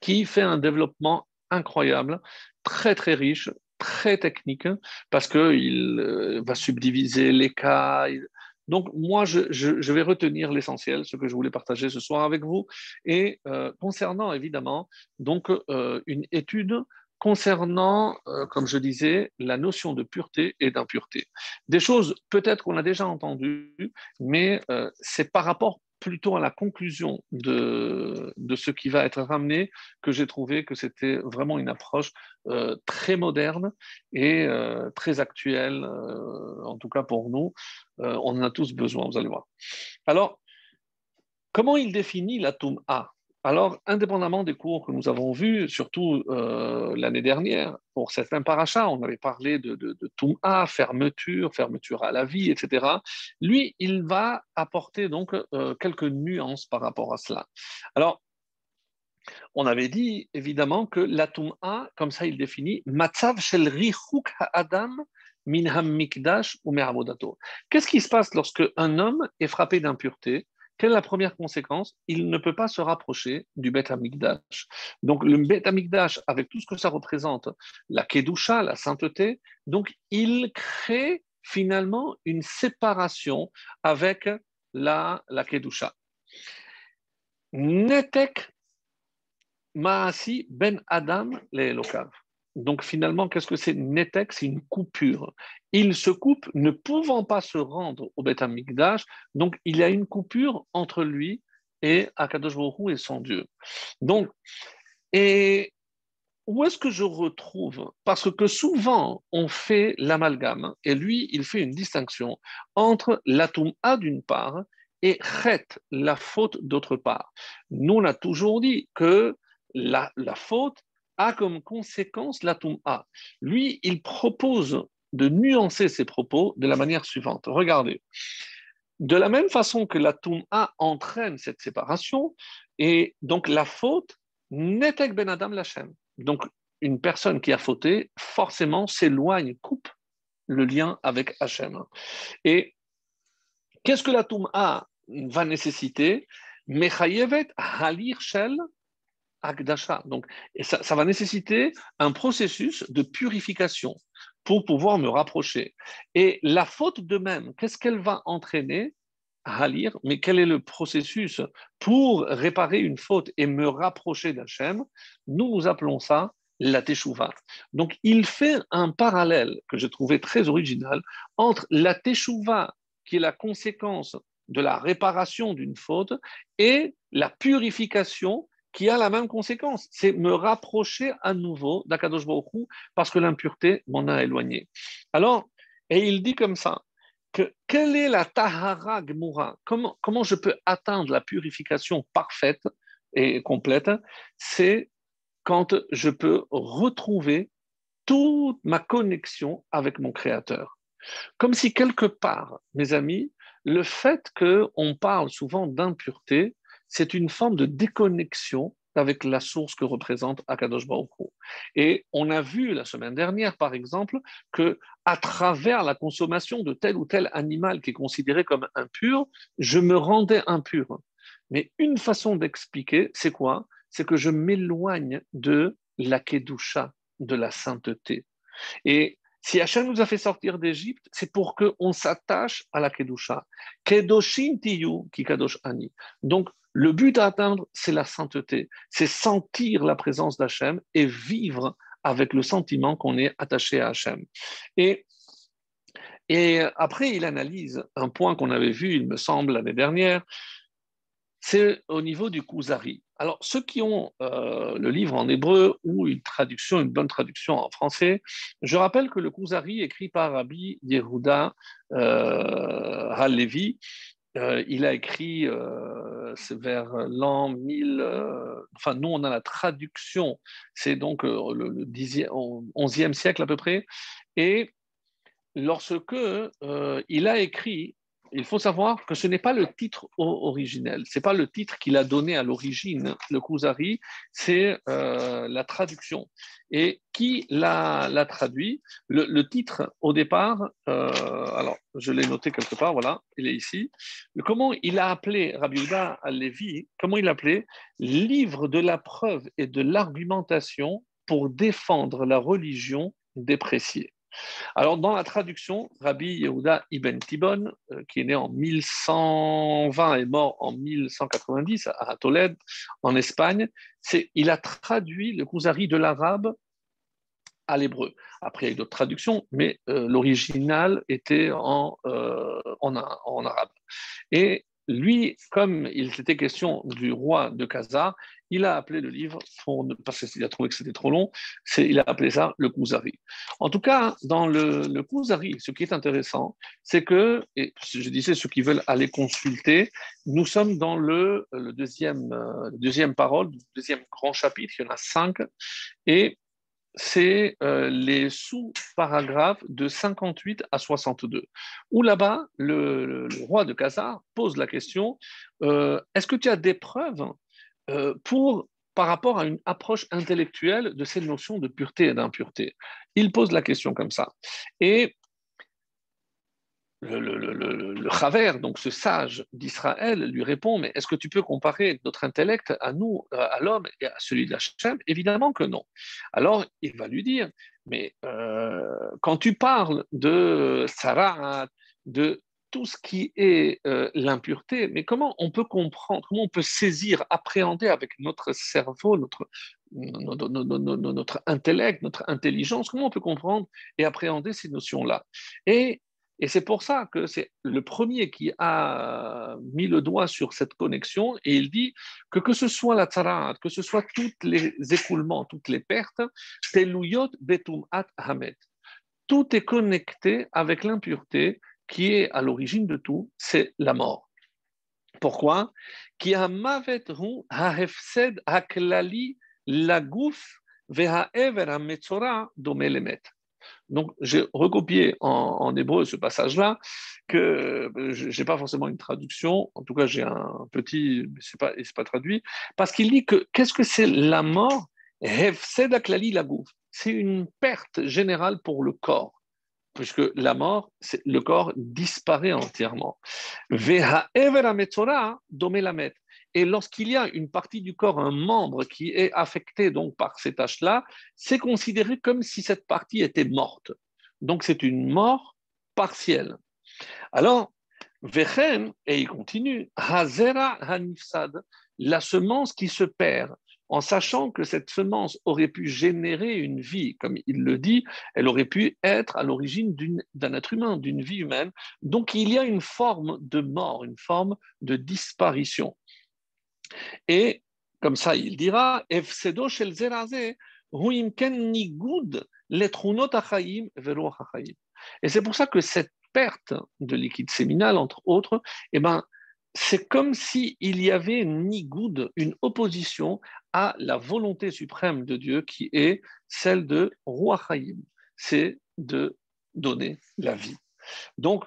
S1: qui fait un développement incroyable, très très riche, très technique, parce qu'il va subdiviser les cas, donc, moi, je, vais retenir l'essentiel, ce que je voulais partager ce soir avec vous. Et euh, concernant, évidemment, donc, euh, une étude concernant, euh, comme je disais, la notion de pureté et d'impureté. Des choses peut-être qu'on a déjà entendues, mais c'est par rapport plutôt à la conclusion de, ce qui va être ramené que j'ai trouvé que c'était vraiment une approche euh, très moderne et euh, très actuelle, euh, en tout cas pour nous. on en a tous besoin, vous allez voir. Alors, comment il définit l'atome A? Alors, indépendamment des cours que nous avons vus, surtout euh, l'année dernière, pour certains parachas, on avait parlé de, de, de fermeture, fermeture à la vie, etc. Lui, il va apporter donc euh, quelques nuances par rapport à cela. Alors, on avait dit évidemment que la Tum'a, comme ça il définit, Matzav shel richuk ha'adam minham mikdash ou Qu'est-ce qui se passe lorsque un homme est frappé d'impureté? Quelle est la première conséquence? Il ne peut pas se rapprocher du Beth Amikdash. Donc, le Beth Amikdash, avec tout ce que ça représente, la Kedusha, la sainteté, donc il crée finalement une séparation avec la, Kedusha. Netek Maasi ben Adam le Lokav. Donc finalement, qu'est-ce que c'est? Netek C'est une coupure. Il se coupe, ne pouvant pas se rendre au Beth Amikdash, donc il y a une coupure entre lui et Akadosh et son Dieu. Donc, et où est-ce que je retrouve? Parce que souvent, on fait l'amalgame, et lui, il fait une distinction entre l'atum A d'une part et Chet, la faute d'autre part. Nous, on a toujours dit que la faute, a comme conséquence l'atum A. Lui, il propose de nuancer ses propos de la manière suivante. Regardez. De la même façon que l'atum A entraîne cette séparation, et donc la faute, n'était ben Adam Lachem. Donc une personne qui a fauté, forcément s'éloigne, coupe le lien avec Hachem. Et qu'est-ce que la Touma va nécessiter? Mechayevet halir shel Donc, ça, ça, va nécessiter un processus de purification pour pouvoir me rapprocher. Et la faute de même, qu'est-ce qu'elle va entraîner à lire, mais quel est le processus pour réparer une faute et me rapprocher d'Hachem? Nous, nous appelons ça la teshuva. Donc, il fait un parallèle que j'ai trouvé très original entre la teshuva, qui est la conséquence de la réparation d'une faute, et la purification qui a la même conséquence, c'est me rapprocher à nouveau d'Akadosh Baruch parce que l'impureté m'en a éloigné. Alors, et il dit comme ça, que quelle est la tahara gmura comment, comment je peux atteindre la purification parfaite et complète? C'est quand je peux retrouver toute ma connexion avec mon Créateur. Comme si quelque part, mes amis, le fait qu'on parle souvent d'impureté, c'est une forme de déconnexion avec la source que représente Akadosh Baruch Et on a vu la semaine dernière, par exemple, que à travers la consommation de tel ou tel animal qui est considéré comme impur, je me rendais impur. Mais une façon d'expliquer, c'est quoi? C'est que je m'éloigne de la kedusha, de la sainteté. Et si Hachem nous a fait sortir d'Égypte, c'est pour qu'on s'attache à la kedusha. Kedoshin tiyu ki kadosh ani. Donc, le but à atteindre, c'est la sainteté, c'est sentir la présence d'Hachem et vivre avec le sentiment qu'on est attaché à Hachem. Et, et après, il analyse un point qu'on avait vu, il me semble, l'année dernière, c'est au niveau du Kuzari. Alors, ceux qui ont euh, le livre en hébreu ou une traduction, une bonne traduction en français, je rappelle que le Kuzari, écrit par Rabbi Yehuda euh, Halevi, euh, il a écrit, euh, vers l'an 1000, euh, enfin nous on a la traduction, c'est donc le, le 11e siècle à peu près, et lorsque il a écrit il faut savoir que ce n'est pas le titre originel, ce n'est pas le titre qu'il a donné à l'origine, le Kuzari, c'est euh, la traduction. Et qui l'a traduit? Le, titre au départ, euh, alors je l'ai noté quelque part, voilà, il est ici. Comment il a appelé Rabbi Uda al-Lévi, comment il l'appelait Livre de la preuve et de l'argumentation pour défendre la religion dépréciée. Alors, dans la traduction, Rabbi Yehuda ibn Tibon, euh, qui est né en 1120 et mort en 1190 à Tolède, en Espagne, il a traduit le Kuzari de l'arabe à l'hébreu. Après, il y a d'autres traductions, mais euh, l'original était en, euh, arabe. Lui, comme il était question du roi de Khazar, il a appelé le livre, parce qu'il a trouvé que c'était trop long, il a appelé ça le Kuzari. En tout cas, dans le, le ce qui est intéressant, c'est que, et je disais ceux qui veulent aller consulter, nous sommes dans le, deuxième, euh, deuxième parole, le deuxième grand chapitre, il y en a cinq, et c'est euh, les sous-paragraphes de 58 à 62, où là-bas, le, roi de Khazar pose la question, euh, est-ce que tu as des preuves euh, pour, par rapport à une approche intellectuelle de ces notions de pureté et d'impureté? Il pose la question comme ça. Et le, le, donc ce sage d'Israël, lui répond Mais est-ce que tu peux comparer notre intellect à nous, à l'homme et à celui de la Évidemment que non. Alors il va lui dire Mais euh, quand tu parles de Sarah, de tout ce qui est euh, l'impureté, mais comment on peut comprendre, comment on peut saisir, appréhender avec notre cerveau, notre, notre, notre intellect, notre intelligence, comment on peut comprendre et appréhender ces notions-là? Et, et c'est pour ça que c'est le premier qui a mis le doigt sur cette connexion et il dit que que ce soit la tzarat, que ce soit tous les écoulements, toutes les pertes, teluyot betum at hamet. Tout est connecté avec l'impureté qui est à l'origine de tout, c'est la mort. Pourquoi? Donc, j'ai recopié en, hébreu ce passage-là, que je n'ai pas forcément une traduction, en tout cas, j'ai un petit, mais ce n'est pas, traduit, parce qu'il dit que qu'est-ce que c'est la mort? C'est une perte générale pour le corps. puisque la mort, le corps disparaît entièrement. Et lorsqu'il y a une partie du corps, un membre qui est affecté donc par ces tâches-là, c'est considéré comme si cette partie était morte. Donc c'est une mort partielle. Alors, Vechen, et il continue, Hazera Hanifsad, la semence qui se perd, en sachant que cette semence aurait pu générer une vie, comme il le dit, elle aurait pu être à l'origine d'un être humain, d'une vie humaine. Donc il y a une forme de mort, une forme de disparition. Et comme ça, il dira, et c'est pour ça que cette perte de liquide séminal, entre autres, eh ben, c'est comme s'il y avait nigoud, une opposition à la volonté suprême de Dieu qui est celle de Ruachayim, c'est de donner la vie. Donc,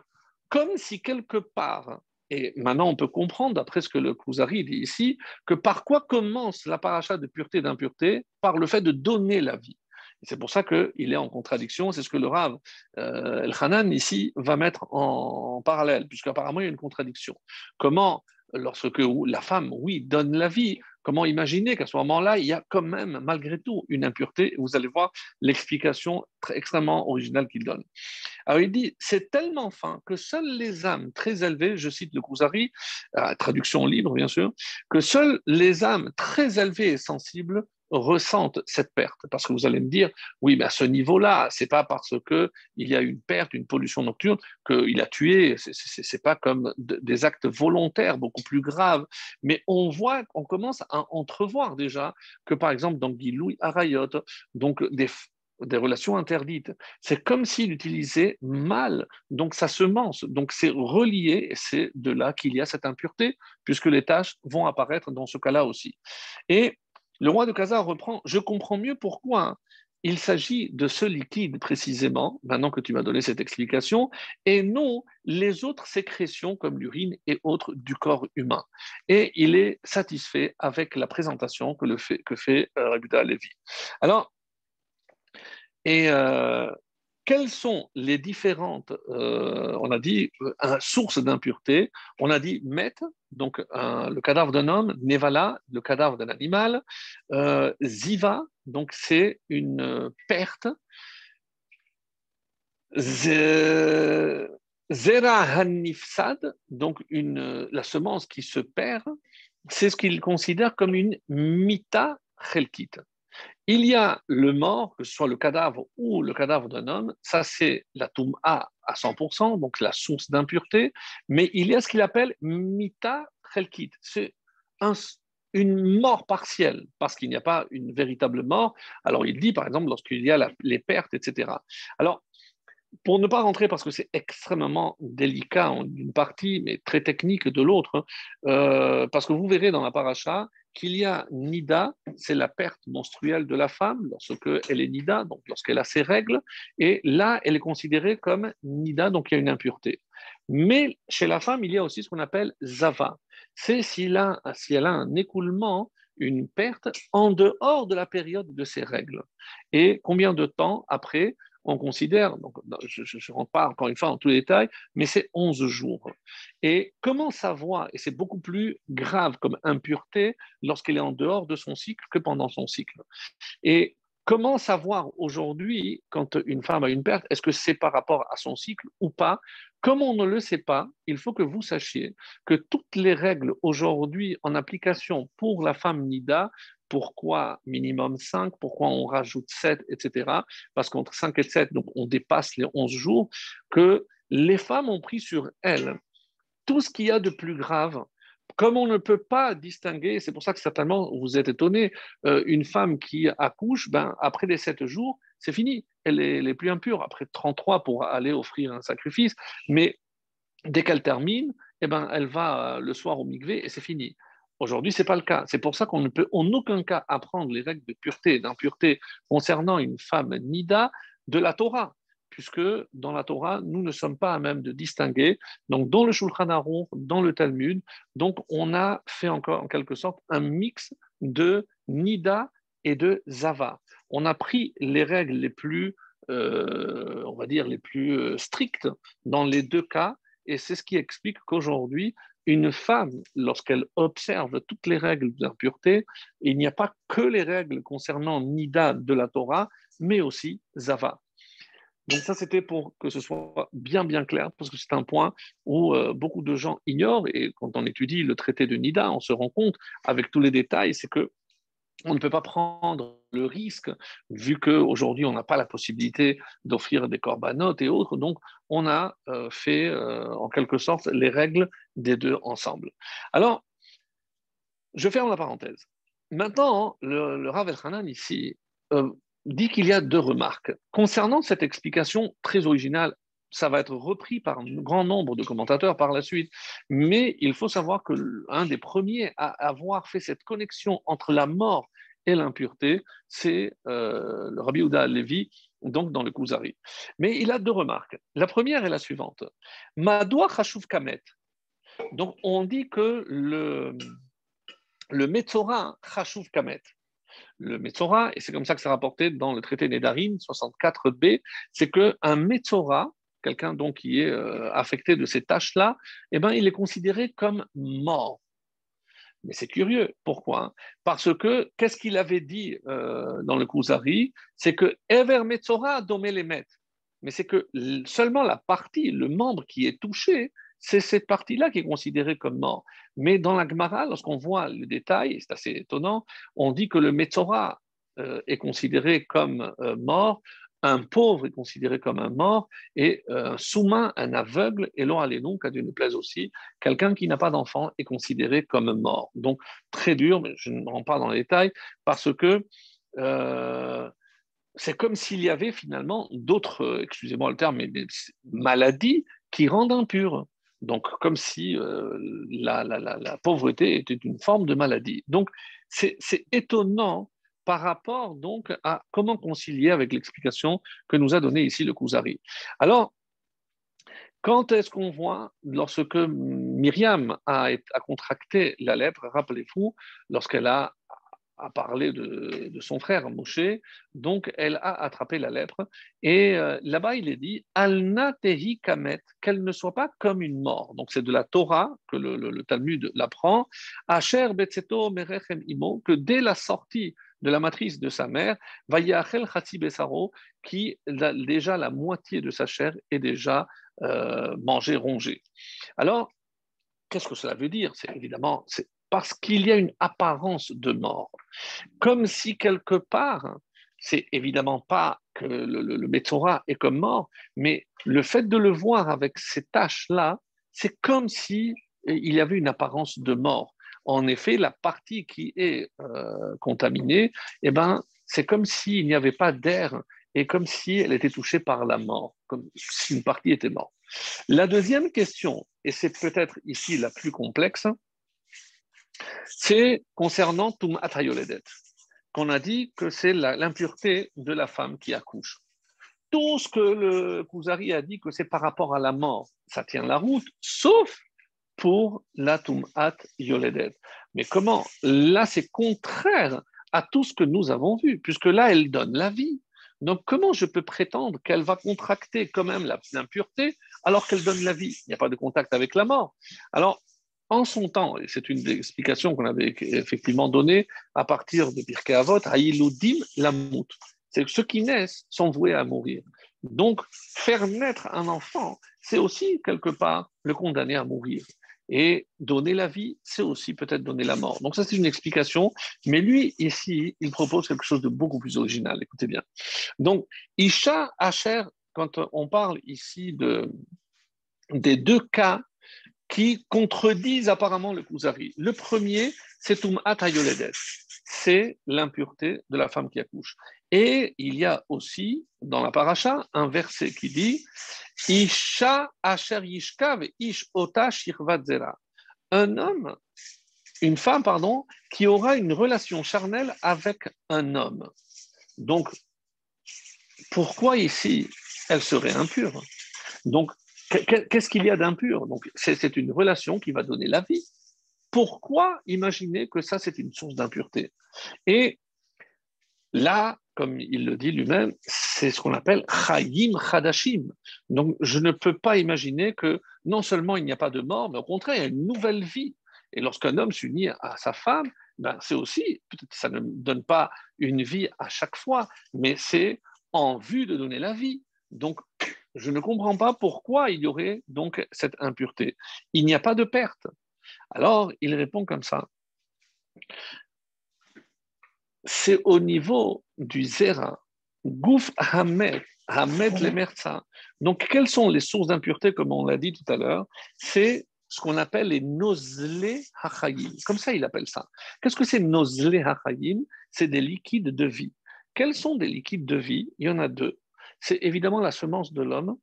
S1: comme si quelque part, et maintenant on peut comprendre, d'après ce que le Kuzari dit ici, que par quoi commence la paracha de pureté et d'impureté? Par le fait de donner la vie. C'est pour ça qu'il est en contradiction. C'est ce que le Rav euh, El Hanan ici va mettre en, parallèle, puisqu'apparemment il y a une contradiction. Comment, lorsque la femme, oui, donne la vie, comment imaginer qu'à ce moment-là, il y a quand même, malgré tout, une impureté? Vous allez voir l'explication extrêmement originale qu'il donne. Alors il dit c'est tellement fin que seules les âmes très élevées, je cite le Kuzari, euh, traduction libre bien sûr, que seules les âmes très élevées et sensibles ressentent cette perte. Parce que vous allez me dire, oui, mais à ce niveau-là, c'est pas parce que il y a une perte, une pollution nocturne, qu'il a tué. C'est pas comme des actes volontaires beaucoup plus graves. Mais on voit, on commence à entrevoir déjà que, par exemple, dans Guy-Louis Arayot, donc des, des relations interdites. C'est comme s'il utilisait mal, donc sa semence. Donc c'est relié, et c'est de là qu'il y a cette impureté, puisque les tâches vont apparaître dans ce cas-là aussi. Et le roi de Khazar reprend Je comprends mieux pourquoi il s'agit de ce liquide précisément, maintenant que tu m'as donné cette explication, et non les autres sécrétions comme l'urine et autres du corps humain. Et il est satisfait avec la présentation que, le fait, que fait euh. Alors, et euh, quelles sont les différentes, euh, on a dit, euh, sources d'impureté On a dit met, donc le cadavre d'un homme, nevala, le cadavre d'un animal, euh, ziva, donc c'est une perte, zera hanifsad, donc la semence qui se perd, c'est ce qu'il considère comme une mita chelkit. Il y a le mort, que ce soit le cadavre ou le cadavre d'un homme, ça c'est la A à 100%, donc la source d'impureté, mais il y a ce qu'il appelle mita chelkit, c'est une mort partielle, parce qu'il n'y a pas une véritable mort. Alors il dit par exemple lorsqu'il y a les pertes, etc. Alors pour ne pas rentrer, parce que c'est extrêmement délicat d'une partie, mais très technique de l'autre, euh, parce que vous verrez dans la paracha qu'il y a nida, c'est la perte menstruelle de la femme lorsque elle est nida, donc lorsqu'elle a ses règles, et là, elle est considérée comme nida, donc il y a une impureté. Mais chez la femme, il y a aussi ce qu'on appelle zava. C'est si elle a un écoulement, une perte en dehors de la période de ses règles. Et combien de temps après on considère, donc, je ne rentre pas encore une fois en tous les détails, mais c'est 11 jours. Et comment savoir, et c'est beaucoup plus grave comme impureté lorsqu'elle est en dehors de son cycle que pendant son cycle. Et comment savoir aujourd'hui, quand une femme a une perte, est-ce que c'est par rapport à son cycle ou pas? Comme on ne le sait pas, il faut que vous sachiez que toutes les règles aujourd'hui en application pour la femme NIDA pourquoi minimum 5 Pourquoi on rajoute 7, etc. Parce qu'entre 5 et 7, donc on dépasse les 11 jours, que les femmes ont pris sur elles tout ce qu'il y a de plus grave. Comme on ne peut pas distinguer, c'est pour ça que certainement vous êtes étonné, euh, une femme qui accouche, ben, après les 7 jours, c'est fini. Elle est, plus impure. Après 33 pour aller offrir un sacrifice. Mais dès qu'elle termine, eh ben, elle va le soir au migvé et c'est fini. Aujourd'hui, ce n'est pas le cas. C'est pour ça qu'on ne peut en aucun cas apprendre les règles de pureté et d'impureté concernant une femme nida de la Torah, puisque dans la Torah, nous ne sommes pas à même de distinguer. Donc, dans le Shulchan Aruch, dans le Talmud, donc on a fait encore en quelque sorte un mix de nida et de zava. On a pris les règles les plus euh, on va dire, les plus strictes dans les deux cas. Et c'est ce qui explique qu'aujourd'hui, une femme, lorsqu'elle observe toutes les règles d'impureté, il n'y a pas que les règles concernant Nida de la Torah, mais aussi Zava. Donc ça, c'était pour que ce soit bien, bien clair, parce que c'est un point où euh, beaucoup de gens ignorent, et quand on étudie le traité de Nida, on se rend compte, avec tous les détails, c'est que on ne peut pas prendre le risque, vu qu'aujourd'hui, on n'a pas la possibilité d'offrir des corbanotes et autres. Donc, on a euh, fait, euh, en quelque sorte, les règles des deux ensemble. Alors, je ferme la parenthèse. Maintenant, le, le Rav Elchanan ici euh, dit qu'il y a deux remarques. Concernant cette explication très originale ça va être repris par un grand nombre de commentateurs par la suite. Mais il faut savoir que l'un des premiers à avoir fait cette connexion entre la mort et l'impureté, c'est euh, le Rabbi Ouda Levi, donc dans le Kuzari. Mais il a deux remarques. La première est la suivante. Madoua Chashuv Kamet. Donc on dit que le, le Metzora Chashuv Kamet, le Metzora, et c'est comme ça que c'est rapporté dans le traité Nedarim 64b, c'est qu'un Metzora, quelqu'un donc qui est euh, affecté de ces tâches-là, eh ben, il est considéré comme mort. Mais c'est curieux. Pourquoi? Parce que, qu'est-ce qu'il avait dit euh, dans le Kuzari C'est que Ever Metzora domé les Mais c'est que seulement la partie, le membre qui est touché, c'est cette partie-là qui est considérée comme mort. Mais dans la Gemara, lorsqu'on voit le détail, c'est assez étonnant, on dit que le Metzora euh, est considéré comme mort un pauvre est considéré comme un mort et euh, un sous-main, un aveugle, et l'on allait donc à d'une plaise aussi, quelqu'un qui n'a pas d'enfant est considéré comme mort. Donc très dur, mais je ne rentre pas dans les détails, parce que euh, c'est comme s'il y avait finalement d'autres, excusez-moi le terme, mais des maladies qui rendent impur. Donc, comme si euh, la, pauvreté était une forme de maladie. Donc, c'est étonnant par rapport donc à comment concilier avec l'explication que nous a donnée ici le Kuzari. Alors, quand est-ce qu'on voit, lorsque Myriam a, contracté la lèpre, rappelez-vous, lorsqu'elle a, parlé de, son frère Moshe, donc elle a attrapé la lèpre, et euh, là-bas il est dit Alna kamet, qu'elle ne soit pas comme une mort. Donc c'est de la Torah que le, Talmud l'apprend, Asher que dès la sortie de la matrice de sa mère, Vayachel Besaro, qui déjà la moitié de sa chair est déjà euh, mangée, rongée. Alors, qu'est-ce que cela veut dire? C'est évidemment, c'est parce qu'il y a une apparence de mort. Comme si quelque part, c'est évidemment pas que le, le, est comme mort, mais le fait de le voir avec ces taches-là, c'est comme si il y avait une apparence de mort en effet, la partie qui est euh, contaminée, eh ben, c'est comme s'il n'y avait pas d'air et comme si elle était touchée par la mort, comme si une partie était morte. La deuxième question, et c'est peut-être ici la plus complexe, c'est concernant Tum Atayoledet, qu'on a dit que c'est l'impureté de la femme qui accouche. Tout ce que le Kuzari a dit que c'est par rapport à la mort, ça tient la route, sauf pour la Tum'at Yoledet. Mais comment? Là, c'est contraire à tout ce que nous avons vu, puisque là, elle donne la vie. Donc, comment je peux prétendre qu'elle va contracter quand même l'impureté alors qu'elle donne la vie? Il n'y a pas de contact avec la mort. Alors, en son temps, et c'est une des explications qu'on avait effectivement donnée à partir de Pirkei Avot, Aïloudim Lamout. C'est que ceux qui naissent sont voués à mourir. Donc, faire naître un enfant, c'est aussi quelque part le condamner à mourir. Et donner la vie, c'est aussi peut-être donner la mort. Donc ça, c'est une explication. Mais lui, ici, il propose quelque chose de beaucoup plus original. Écoutez bien. Donc, Isha Asher, quand on parle ici de, des deux cas qui contredisent apparemment le Kuzari. Le premier, c'est Tum'at c'est l'impureté de la femme qui accouche. Et il y a aussi, dans la paracha, un verset qui dit Isha asher yishkav ish ota Un homme, une femme, pardon, qui aura une relation charnelle avec un homme. Donc, pourquoi ici elle serait impure? Donc, qu'est-ce qu'il y a d'impur? Donc, c'est une relation qui va donner la vie. Pourquoi imaginer que ça, c'est une source d'impureté? Et là, comme il le dit lui-même, c'est ce qu'on appelle Chayim Chadashim. Donc, je ne peux pas imaginer que non seulement il n'y a pas de mort, mais au contraire, il y a une nouvelle vie. Et lorsqu'un homme s'unit à sa femme, ben, c'est aussi, peut-être ça ne donne pas une vie à chaque fois, mais c'est en vue de donner la vie. Donc, je ne comprends pas pourquoi il y aurait donc cette impureté. Il n'y a pas de perte. Alors, il répond comme ça. C'est au niveau du Zera, Gouf Hamed, Hamed le Donc, quelles sont les sources d'impureté, comme on l'a dit tout à l'heure? C'est ce qu'on appelle les nozlé hachayim. Comme ça, il appelle ça. Qu'est-ce que c'est nozlé hachayim? C'est des liquides de vie. Quels sont des liquides de vie? Il y en a deux. C'est évidemment la semence de l'homme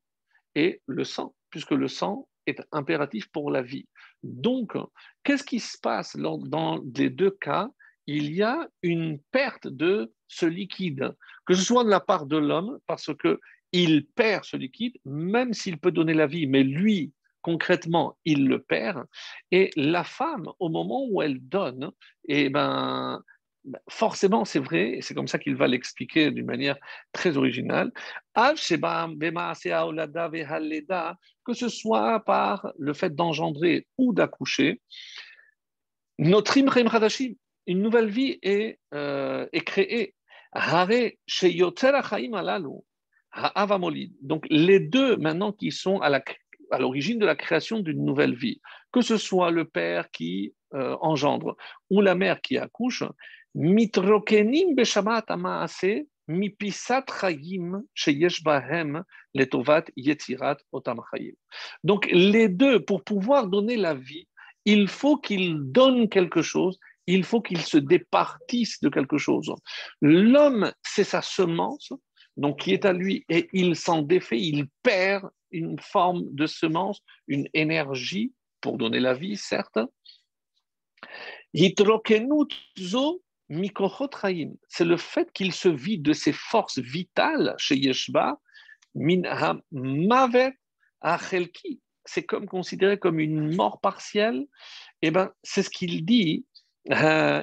S1: et le sang, puisque le sang est impératif pour la vie. Donc, qu'est-ce qui se passe dans les deux cas? Il y a une perte de ce liquide, que ce soit de la part de l'homme, parce que il perd ce liquide, même s'il peut donner la vie, mais lui, concrètement, il le perd. Et la femme, au moment où elle donne, eh ben, forcément, c'est vrai, et c'est comme ça qu'il va l'expliquer d'une manière très originale, que ce soit par le fait d'engendrer ou d'accoucher, notre une nouvelle vie est, euh, est créée. Donc les deux maintenant qui sont à la à l'origine de la création d'une nouvelle vie, que ce soit le père qui euh, engendre ou la mère qui accouche, letovat. Donc les deux, pour pouvoir donner la vie, il faut qu'ils donnent quelque chose, il faut qu'ils se départissent de quelque chose. L'homme, c'est sa semence, donc qui est à lui, et il s'en défait, il perd une forme de semence, une énergie pour donner la vie, certes. C'est le fait qu'il se vide de ses forces vitales chez Yeshba, mavet c'est comme considéré comme une mort partielle. Et eh ben, c'est ce qu'il dit. Euh,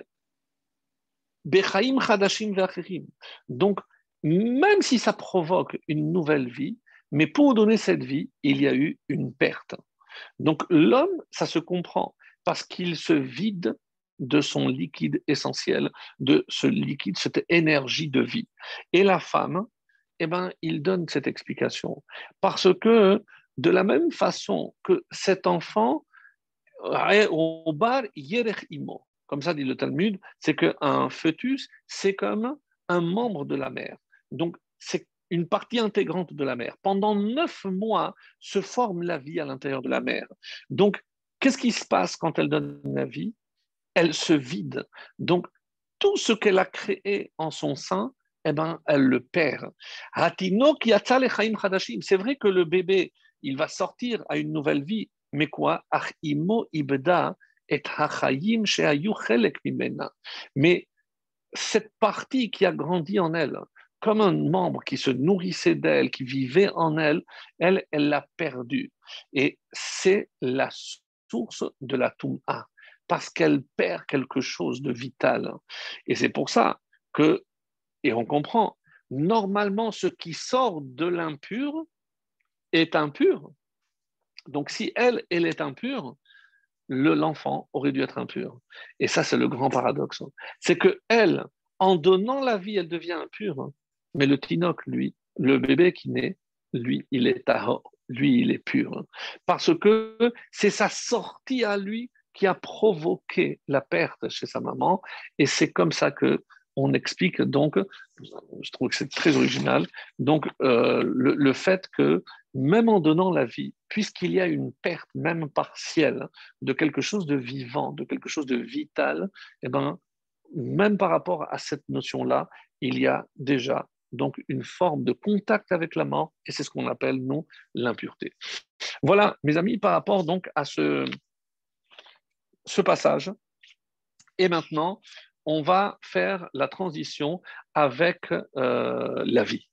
S1: Donc, même si ça provoque une nouvelle vie, mais pour donner cette vie, il y a eu une perte. Donc l'homme, ça se comprend parce qu'il se vide de son liquide essentiel, de ce liquide, cette énergie de vie. Et la femme, eh ben, il donne cette explication. Parce que de la même façon que cet enfant, comme ça dit le Talmud, c'est qu'un fœtus, c'est comme un membre de la mère. Donc, c'est une partie intégrante de la mer. Pendant neuf mois se forme la vie à l'intérieur de la mer. Donc, qu'est-ce qui se passe quand elle donne la vie? Elle se vide. Donc, tout ce qu'elle a créé en son sein, eh ben, elle le perd. C'est vrai que le bébé, il va sortir à une nouvelle vie, mais quoi? Mais cette partie qui a grandi en elle, comme un membre qui se nourrissait d'elle, qui vivait en elle, elle, elle l'a perdu. Et c'est la source de la Touma, parce qu'elle perd quelque chose de vital. Et c'est pour ça que, et on comprend, normalement, ce qui sort de l'impur est impur. Donc si elle, elle est impure, l'enfant aurait dû être impur. Et ça, c'est le grand paradoxe. C'est que elle, en donnant la vie, elle devient impure. Mais le tinoc, lui, le bébé qui naît, lui, il est lui, il est pur. Parce que c'est sa sortie à lui qui a provoqué la perte chez sa maman. Et c'est comme ça que on explique donc, je trouve que c'est très original, donc euh, le, fait que même en donnant la vie, puisqu'il y a une perte même partielle de quelque chose de vivant, de quelque chose de vital, eh ben, même par rapport à cette notion-là, il y a déjà donc une forme de contact avec la mort, et c'est ce qu'on appelle, nous, l'impureté. Voilà, mes amis, par rapport donc à ce, ce passage. Et maintenant, on va faire la transition avec euh, la vie.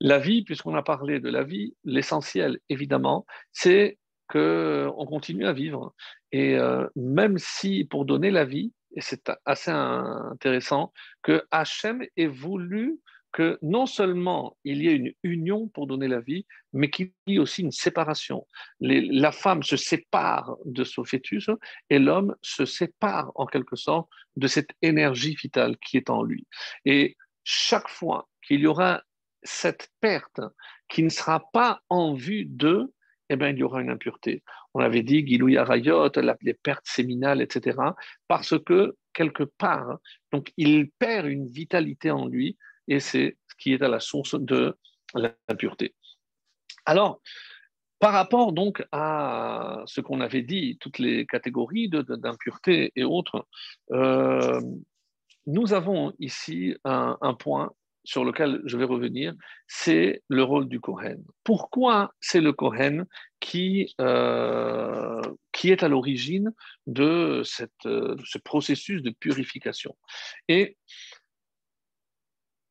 S1: La vie, puisqu'on a parlé de la vie, l'essentiel, évidemment, c'est qu'on continue à vivre. Et euh, même si pour donner la vie, et c'est assez intéressant, que Hachem ait voulu que non seulement il y a une union pour donner la vie, mais qu'il y ait aussi une séparation. la femme se sépare de son fœtus et l'homme se sépare en quelque sorte de cette énergie vitale qui est en lui. Et chaque fois qu'il y aura cette perte qui ne sera pas en vue d'eux, eh bien, il y aura une impureté. On avait dit Gilouya Rayot, les pertes séminales, etc. Parce que, quelque part, donc, il perd une vitalité en lui et c'est ce qui est à la source de l'impureté. Alors, par rapport donc à ce qu'on avait dit, toutes les catégories d'impureté et autres, euh, nous avons ici un, point sur lequel je vais revenir, c'est le rôle du Kohen. Pourquoi c'est le Kohen qui, euh, qui est à l'origine de, cette, ce processus de purification? Et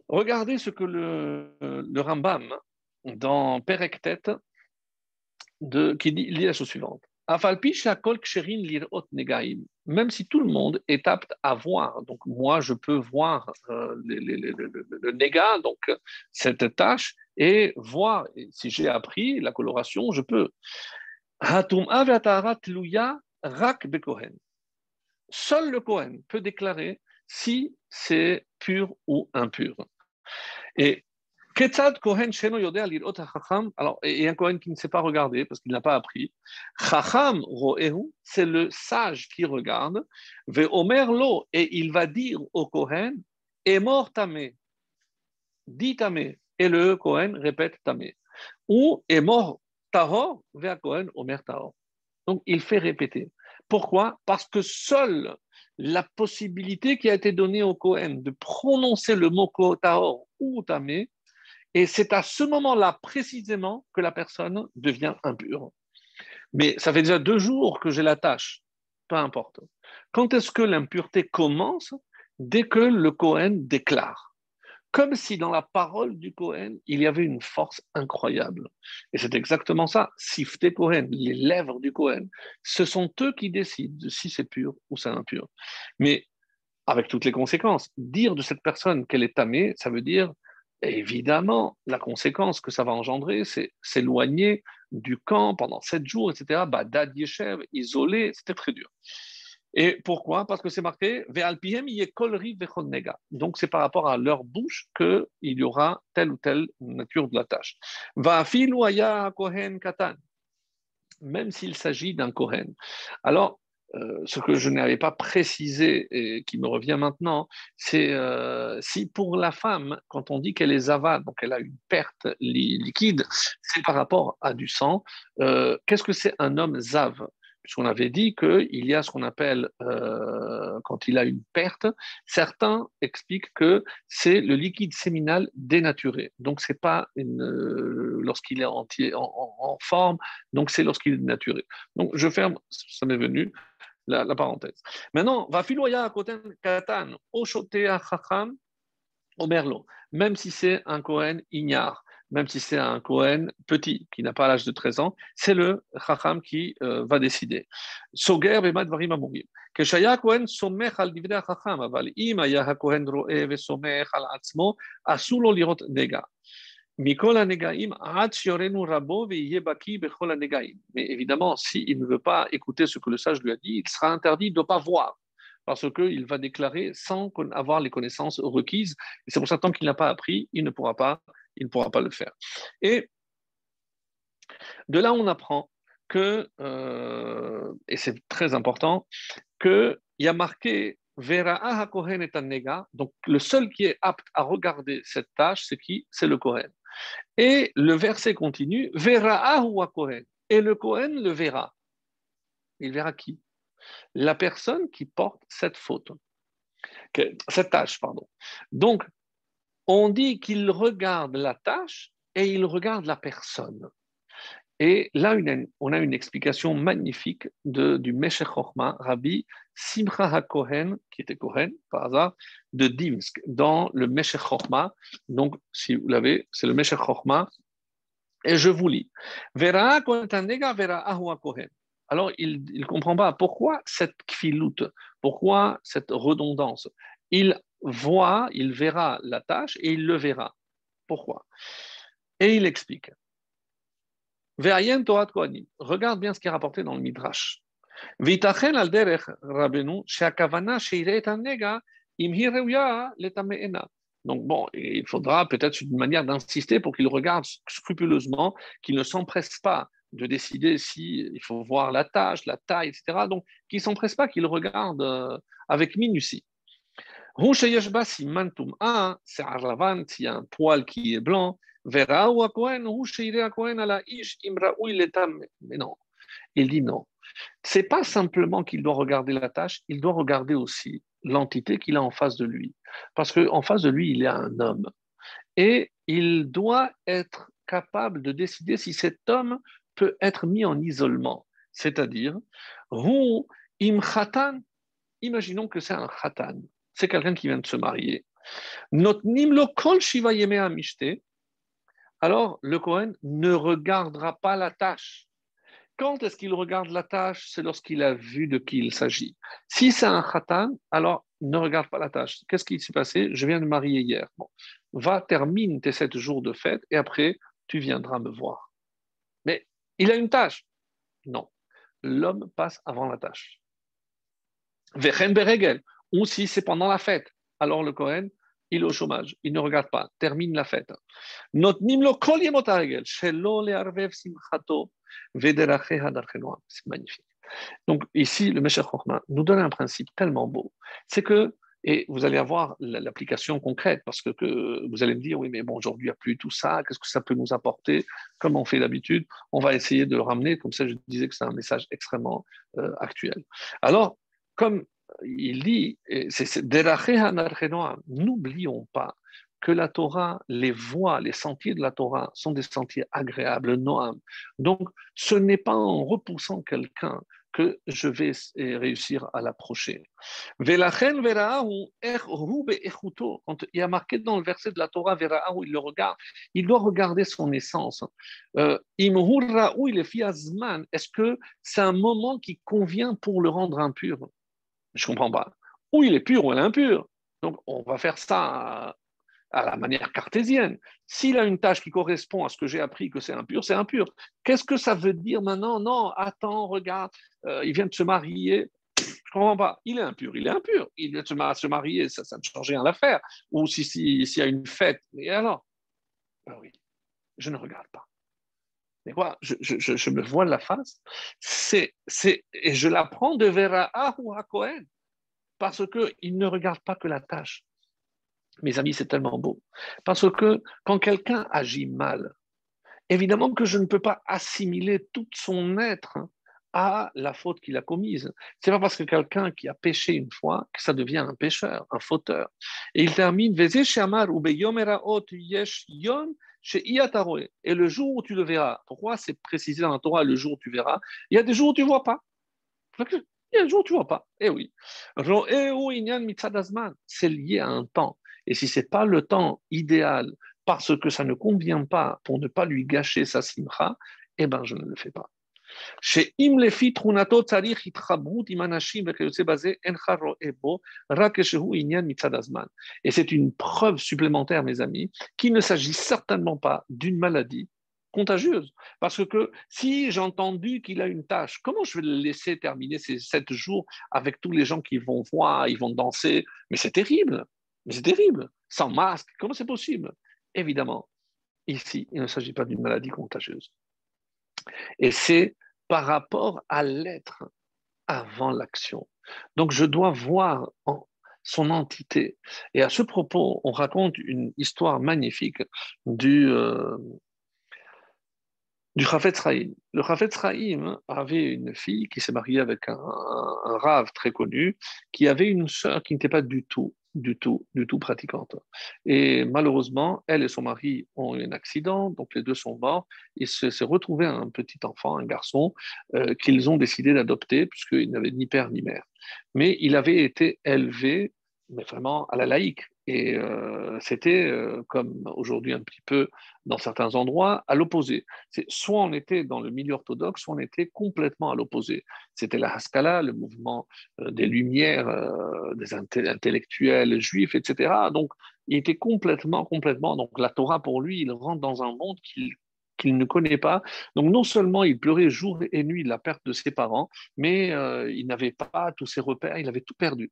S1: regardez ce que le, le Rambam, dans Perektet, qui dit, dit la chose suivante même si tout le monde est apte à voir, donc moi je peux voir euh, le néga, donc cette tâche, et voir, si j'ai appris la coloration, je peux. Seul le Kohen peut déclarer si c'est pur ou impur. Et Ketzad Kohen Sheno Yodea Chacham. Alors, et un Kohen qui ne sait pas regarder parce qu'il n'a pas appris. Chacham Roehu, c'est le sage qui regarde. Ve Omer Lo, et il va dire au Kohen, est mort tamé. Dit tamé. Et le Kohen répète tamé. Ou est mort tahor, ve Kohen Omer tahor. Donc, il fait répéter. Pourquoi? Parce que seule la possibilité qui a été donnée au Kohen de prononcer le mot tahor ou tamé, et c'est à ce moment-là précisément que la personne devient impure. Mais ça fait déjà deux jours que j'ai la tâche, peu importe. Quand est-ce que l'impureté commence? Dès que le Cohen déclare. Comme si dans la parole du Cohen, il y avait une force incroyable. Et c'est exactement ça. Sifte Cohen, les lèvres du Cohen, ce sont eux qui décident si c'est pur ou c'est impur. Mais avec toutes les conséquences, dire de cette personne qu'elle est tamée, ça veut dire évidemment, la conséquence que ça va engendrer, c'est s'éloigner du camp pendant sept jours, etc. Badad Yeshev, isolé, c'était très dur. Et pourquoi? Parce que c'est marqué Donc c'est par rapport à leur bouche qu'il y aura telle ou telle nature de la tâche. Va kohen katan, même s'il s'agit d'un kohen. Alors euh, ce que je n'avais pas précisé et qui me revient maintenant, c'est euh, si pour la femme, quand on dit qu'elle est zava, donc elle a une perte liquide, c'est par rapport à du sang. Euh, qu'est-ce que c'est un homme zav Puisqu'on avait dit qu'il y a ce qu'on appelle, quand il a une perte, certains expliquent que c'est le liquide séminal dénaturé. Donc, c'est pas une, lorsqu'il est entier, en, forme, donc c'est lorsqu'il est dénaturé. Donc, je ferme, ça m'est venu la, parenthèse. Maintenant, va filoya katan, oshotea chacham, omerlo, même si c'est un Kohen ignare, même si c'est un Kohen petit, qui n'a pas l'âge de 13 ans, c'est le Chacham qui euh, va décider. Soger bemad varim amurim. כשהיה Kohen סומך al דברי החכם, אבל אם היה הכהן רואה וסומך על עצמו, אסור לו לראות נגע. Mais évidemment, s'il ne veut pas écouter ce que le sage lui a dit, il sera interdit de ne pas voir, parce qu'il va déclarer sans avoir les connaissances requises. Et c'est pour ça, tant qu'il n'a pas appris, il ne pourra pas, il ne pourra pas le faire. Et de là, on apprend que, euh, et c'est très important, qu'il y a marqué Vera Kohen et donc le seul qui est apte à regarder cette tâche, c'est qui? C'est le Kohen. Et le verset continue, verra Kohen. Et le Kohen le verra. Il verra qui? La personne qui porte cette faute, cette tâche, pardon. Donc, on dit qu'il regarde la tâche et il regarde la personne. Et là, on a une explication magnifique du Meshech Chochma, Rabbi Simcha HaKohen, qui était Kohen par hasard, de Dimsk, dans le Meshech Chochma. Donc, si vous l'avez, c'est le Meshech Chochma. Et je vous lis. Vera Kohen. Alors, il ne comprend pas pourquoi cette kfilut, pourquoi cette redondance. Il voit, il verra la tâche et il le verra. Pourquoi? Et il explique. Regarde bien ce qui est rapporté dans le Midrash. Donc bon, il faudra peut-être une manière d'insister pour qu'il regarde scrupuleusement, qu'il ne s'empresse pas de décider s'il il faut voir la tâche, la taille, etc. Donc, qu'il s'empresse pas, qu'il regarde euh, avec minutie. S'il y a un poil qui est blanc, mais non, il dit non. C'est pas simplement qu'il doit regarder la tâche, il doit regarder aussi l'entité qu'il a en face de lui. Parce qu'en face de lui, il y a un homme. Et il doit être capable de décider si cet homme peut être mis en isolement. C'est-à-dire, im khatan, imaginons que c'est un khatan, c'est quelqu'un qui vient de se marier. Alors, le Kohen ne regardera pas la tâche. Quand est-ce qu'il regarde la tâche? C'est lorsqu'il a vu de qui il s'agit. Si c'est un khatan, alors ne regarde pas la tâche. Qu'est-ce qui s'est passé? Je viens de marier hier. Bon. Va, termine tes sept jours de fête et après, tu viendras me voir. Mais il a une tâche. Non. L'homme passe avant la tâche. Vechen beregel. Ou si c'est pendant la fête, alors le Kohen, il est au chômage, il ne regarde pas, termine la fête. C'est magnifique. Donc ici, le Meshach nous donne un principe tellement beau. C'est que et vous allez avoir l'application concrète parce que, vous allez me dire, oui, mais bon, aujourd'hui, il n'y a plus tout ça, qu'est-ce que ça peut nous apporter? Comme on fait d'habitude, on va essayer de le ramener, comme ça je disais que c'est un message extrêmement euh, actuel. Alors, comme il dit, n'oublions pas que la Torah, les voies, les sentiers de la Torah sont des sentiers agréables, noam. Donc, ce n'est pas en repoussant quelqu'un que je vais réussir à l'approcher. Quand il y a marqué dans le verset de la Torah, il le regarde, il doit regarder son essence. Euh, est-ce que c'est un moment qui convient pour le rendre impur? Je ne comprends pas. Ou il est pur ou il est impur. Donc on va faire ça à la manière cartésienne. S'il a une tâche qui correspond à ce que j'ai appris que c'est impur, c'est impur. Qu'est-ce que ça veut dire maintenant? Non, attends, regarde, euh, il vient de se marier. Je ne comprends pas. Il est impur, il est impur. Il vient de se marier, ça, ne change rien à l'affaire. Ou s'il si, y a une fête, et alors? Ben oui, je ne regarde pas. Mais quoi, je, je, me vois la face, c'est, c'est, et je l'apprends de Vera ou à parce qu'il ne regarde pas que la tâche. Mes amis, c'est tellement beau. Parce que quand quelqu'un agit mal, évidemment que je ne peux pas assimiler tout son être à la faute qu'il a commise. C'est pas parce que quelqu'un qui a péché une fois que ça devient un pécheur, un fauteur. Et il termine Et le jour où tu le verras, pourquoi c'est précisé dans la Torah le jour où tu verras Il y a des jours où tu ne vois pas. Il y a des jours où tu ne vois pas. Eh oui. C'est lié à un temps. Et si ce n'est pas le temps idéal parce que ça ne convient pas pour ne pas lui gâcher sa simcha, eh bien, je ne le fais pas. Et c'est une preuve supplémentaire, mes amis, qu'il ne s'agit certainement pas d'une maladie contagieuse. Parce que si j'ai entendu qu'il a une tâche, comment je vais le laisser terminer ces sept jours avec tous les gens qui vont voir, ils vont danser? Mais c'est terrible. Mais c'est terrible, sans masque, comment c'est possible? Évidemment, ici, il ne s'agit pas d'une maladie contagieuse. Et c'est par rapport à l'être avant l'action. Donc je dois voir son entité. Et à ce propos, on raconte une histoire magnifique du, euh, du. Le Chafetz Chaim avait une fille qui s'est mariée avec un, un, rave très connu, qui avait une sœur qui n'était pas du tout du tout, du tout pratiquante. Et malheureusement, elle et son mari ont eu un accident, donc les deux sont morts. Ils se sont retrouvés un petit enfant, un garçon, euh, qu'ils ont décidé d'adopter, puisqu'il n'avait ni père ni mère. Mais il avait été élevé, mais vraiment à la laïque. Et euh, c'était euh, comme aujourd'hui un petit peu dans certains endroits à l'opposé. Soit on était dans le milieu orthodoxe, soit on était complètement à l'opposé. C'était la Haskalah, le mouvement euh, des Lumières, des intellectuels juifs, etc. Donc il était complètement, complètement. Donc la Torah pour lui, il rentre dans un monde qu'il qu'il ne connaît pas. Donc non seulement il pleurait jour et nuit la perte de ses parents, mais euh, il n'avait pas tous ses repères, il avait tout perdu.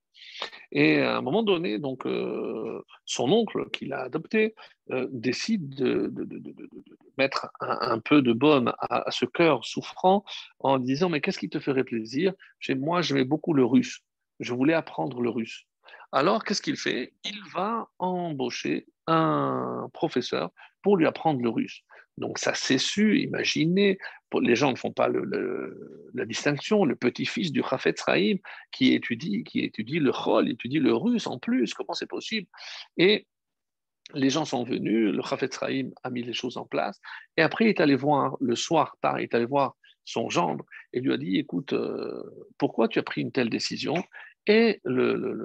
S1: Et à un moment donné, donc euh, son oncle qu'il a adopté euh, décide de, mettre un, peu de baume à, ce cœur souffrant en disant mais qu'est-ce qui te ferait plaisir? Moi, j'aimais beaucoup le russe. Je voulais apprendre le russe. Alors, qu'est-ce qu'il fait? Il va embaucher un professeur pour lui apprendre le russe. Donc ça s'est su, imaginez, les gens ne font pas la distinction, le petit-fils du Chafetz Chaim qui étudie, qui étudie le Chol, étudie le russe en plus, comment c'est possible? Et les gens sont venus, le Chafetz Chaim a mis les choses en place, et après il est allé voir, le soir tard, il est allé voir son gendre et lui a dit, écoute, euh, pourquoi tu as pris une telle décision? Et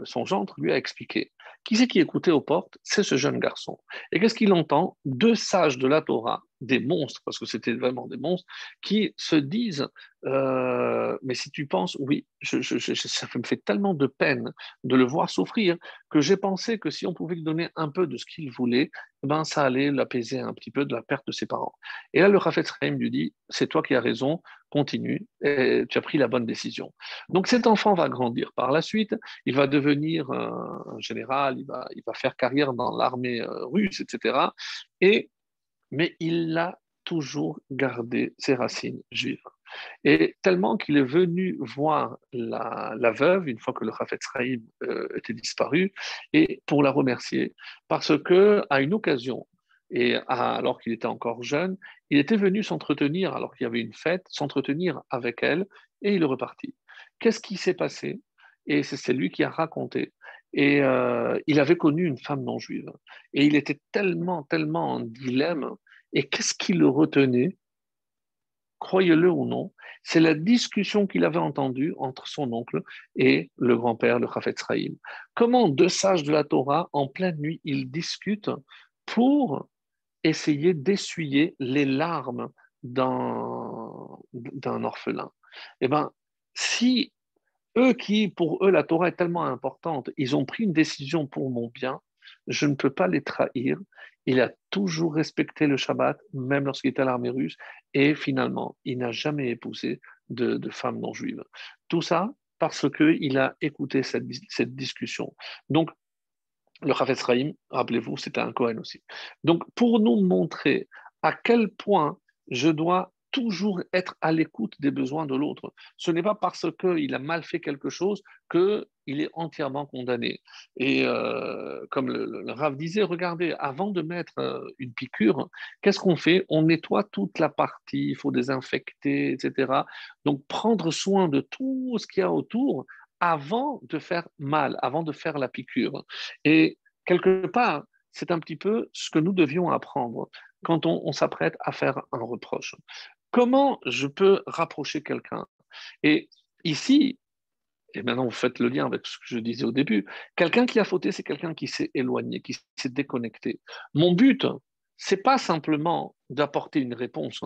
S1: son gendre lui a expliqué. Qui c'est qui écoutait aux portes? C'est ce jeune garçon. Et qu'est-ce qu'il entend? Deux sages de la Torah, des monstres, parce que c'était vraiment des monstres, qui se disent euh, Mais si tu penses, oui, je, ça me fait tellement de peine de le voir souffrir que j'ai pensé que si on pouvait lui donner un peu de ce qu'il voulait, eh ben, ça allait l'apaiser un petit peu de la perte de ses parents. Et là, le Rafet Sraim lui dit C'est toi qui as raison, continue, et tu as pris la bonne décision. Donc cet enfant va grandir par la suite, il va devenir un général, il va, il va faire carrière dans l'armée euh, russe, etc. Et mais il a toujours gardé ses racines juives. Et tellement qu'il est venu voir la, veuve, une fois que le Rafet Sraïm euh, était disparu, et pour la remercier, parce que à une occasion, et alors qu'il était encore jeune, il était venu s'entretenir, alors qu'il y avait une fête, s'entretenir avec elle, et il est reparti. Qu'est-ce qui s'est passé? Et c'est lui qui a raconté. Et euh, il avait connu une femme non juive. Et il était tellement, tellement en dilemme. Et qu'est-ce qui le retenait? Croyez-le ou non, c'est la discussion qu'il avait entendue entre son oncle et le grand-père, le Chafetz Chaim. Comment deux sages de la Torah, en pleine nuit, ils discutent pour essayer d'essuyer les larmes d'un orphelin? Eh bien, si eux qui, pour eux, la Torah est tellement importante, ils ont pris une décision pour mon bien, je ne peux pas les trahir. Il a toujours respecté le Shabbat, même lorsqu'il était à l'armée russe, et finalement, il n'a jamais épousé de, de femme non juive. Tout ça parce qu'il a écouté cette, cette discussion. Donc, le Chafetz Chaim, rappelez-vous, c'était un Cohen aussi. Donc, pour nous montrer à quel point je dois toujours être à l'écoute des besoins de l'autre. Ce n'est pas parce qu'il a mal fait quelque chose qu'il est entièrement condamné. Et euh, comme le, Rav disait, regardez, avant de mettre euh, une piqûre, qu'est-ce qu'on fait? On nettoie toute la partie, il faut désinfecter, etc. Donc prendre soin de tout ce qu'il y a autour avant de faire mal, avant de faire la piqûre. Et quelque part, c'est un petit peu ce que nous devions apprendre quand on s'apprête à faire un reproche. Comment je peux rapprocher quelqu'un? Et ici, et maintenant vous faites le lien avec ce que je disais au début, quelqu'un qui a fauté, c'est quelqu'un qui s'est éloigné, qui s'est déconnecté. Mon but, c'est pas simplement d'apporter une réponse.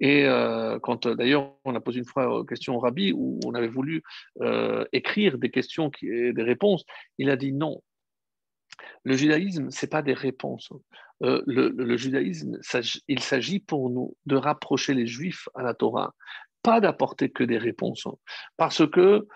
S1: Et euh, quand d'ailleurs on a posé une fois une question au rabbi où on avait voulu euh, écrire des questions et des réponses, il a dit non. Le judaïsme, c'est pas des réponses. Euh, le, judaïsme, il s'agit pour nous de rapprocher les juifs à la Torah, pas d'apporter que des réponses. Parce que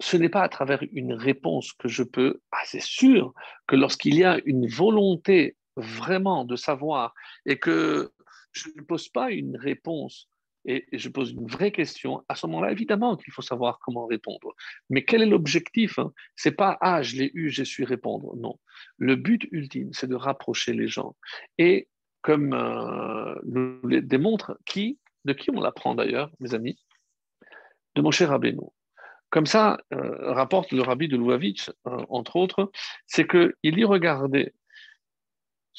S1: ce n'est pas à travers une réponse que je peux, ah, c'est sûr que lorsqu'il y a une volonté vraiment de savoir et que je ne pose pas une réponse et je pose une vraie question, à ce moment-là, évidemment qu'il faut savoir comment répondre. Mais quel est l'objectif hein? C'est pas ah je l'ai eu, j'ai su répondre. Non. Le but ultime, c'est de rapprocher les gens. Et comme euh, nous le démontre qui, de qui on l'apprend d'ailleurs, mes amis, de mon cher Rabbeinu. Comme ça, euh, rapporte le rabbi de Louavitch, euh, entre autres, c'est qu'il y regardait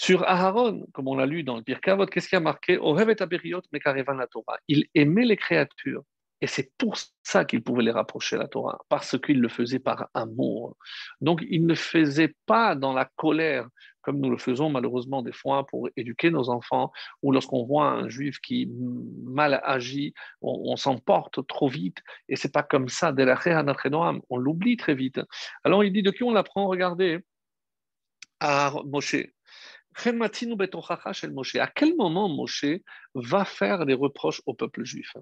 S1: sur Aharon, comme on l'a lu dans le Pirkavot, qu'est-ce qui a marqué? Il aimait les créatures. Et c'est pour ça qu'il pouvait les rapprocher à la Torah, parce qu'il le faisait par amour. Donc, il ne faisait pas dans la colère, comme nous le faisons malheureusement des fois pour éduquer nos enfants, ou lorsqu'on voit un juif qui mal agit, on, s'emporte trop vite, et c'est pas comme ça, on l'oublie très vite. Alors, il dit de qui on l'apprend? Regardez, à Moshe. À quel moment Moshe va faire des reproches au peuple juif?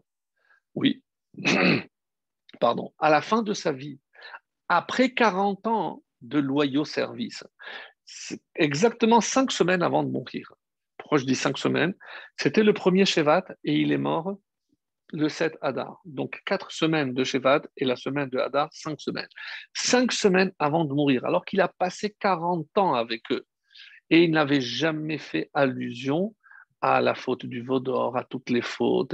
S1: Oui, *clears throat* pardon, à la fin de sa vie, après 40 ans de loyaux services, exactement cinq semaines avant de mourir. Pourquoi je dis cinq semaines? C'était le premier Shevat et il est mort le 7 Hadar. Donc quatre semaines de Shevat et la semaine de Hadar, cinq semaines. Cinq semaines avant de mourir, alors qu'il a passé 40 ans avec eux et il n'avait jamais fait allusion à la faute du Vaudor, à toutes les fautes.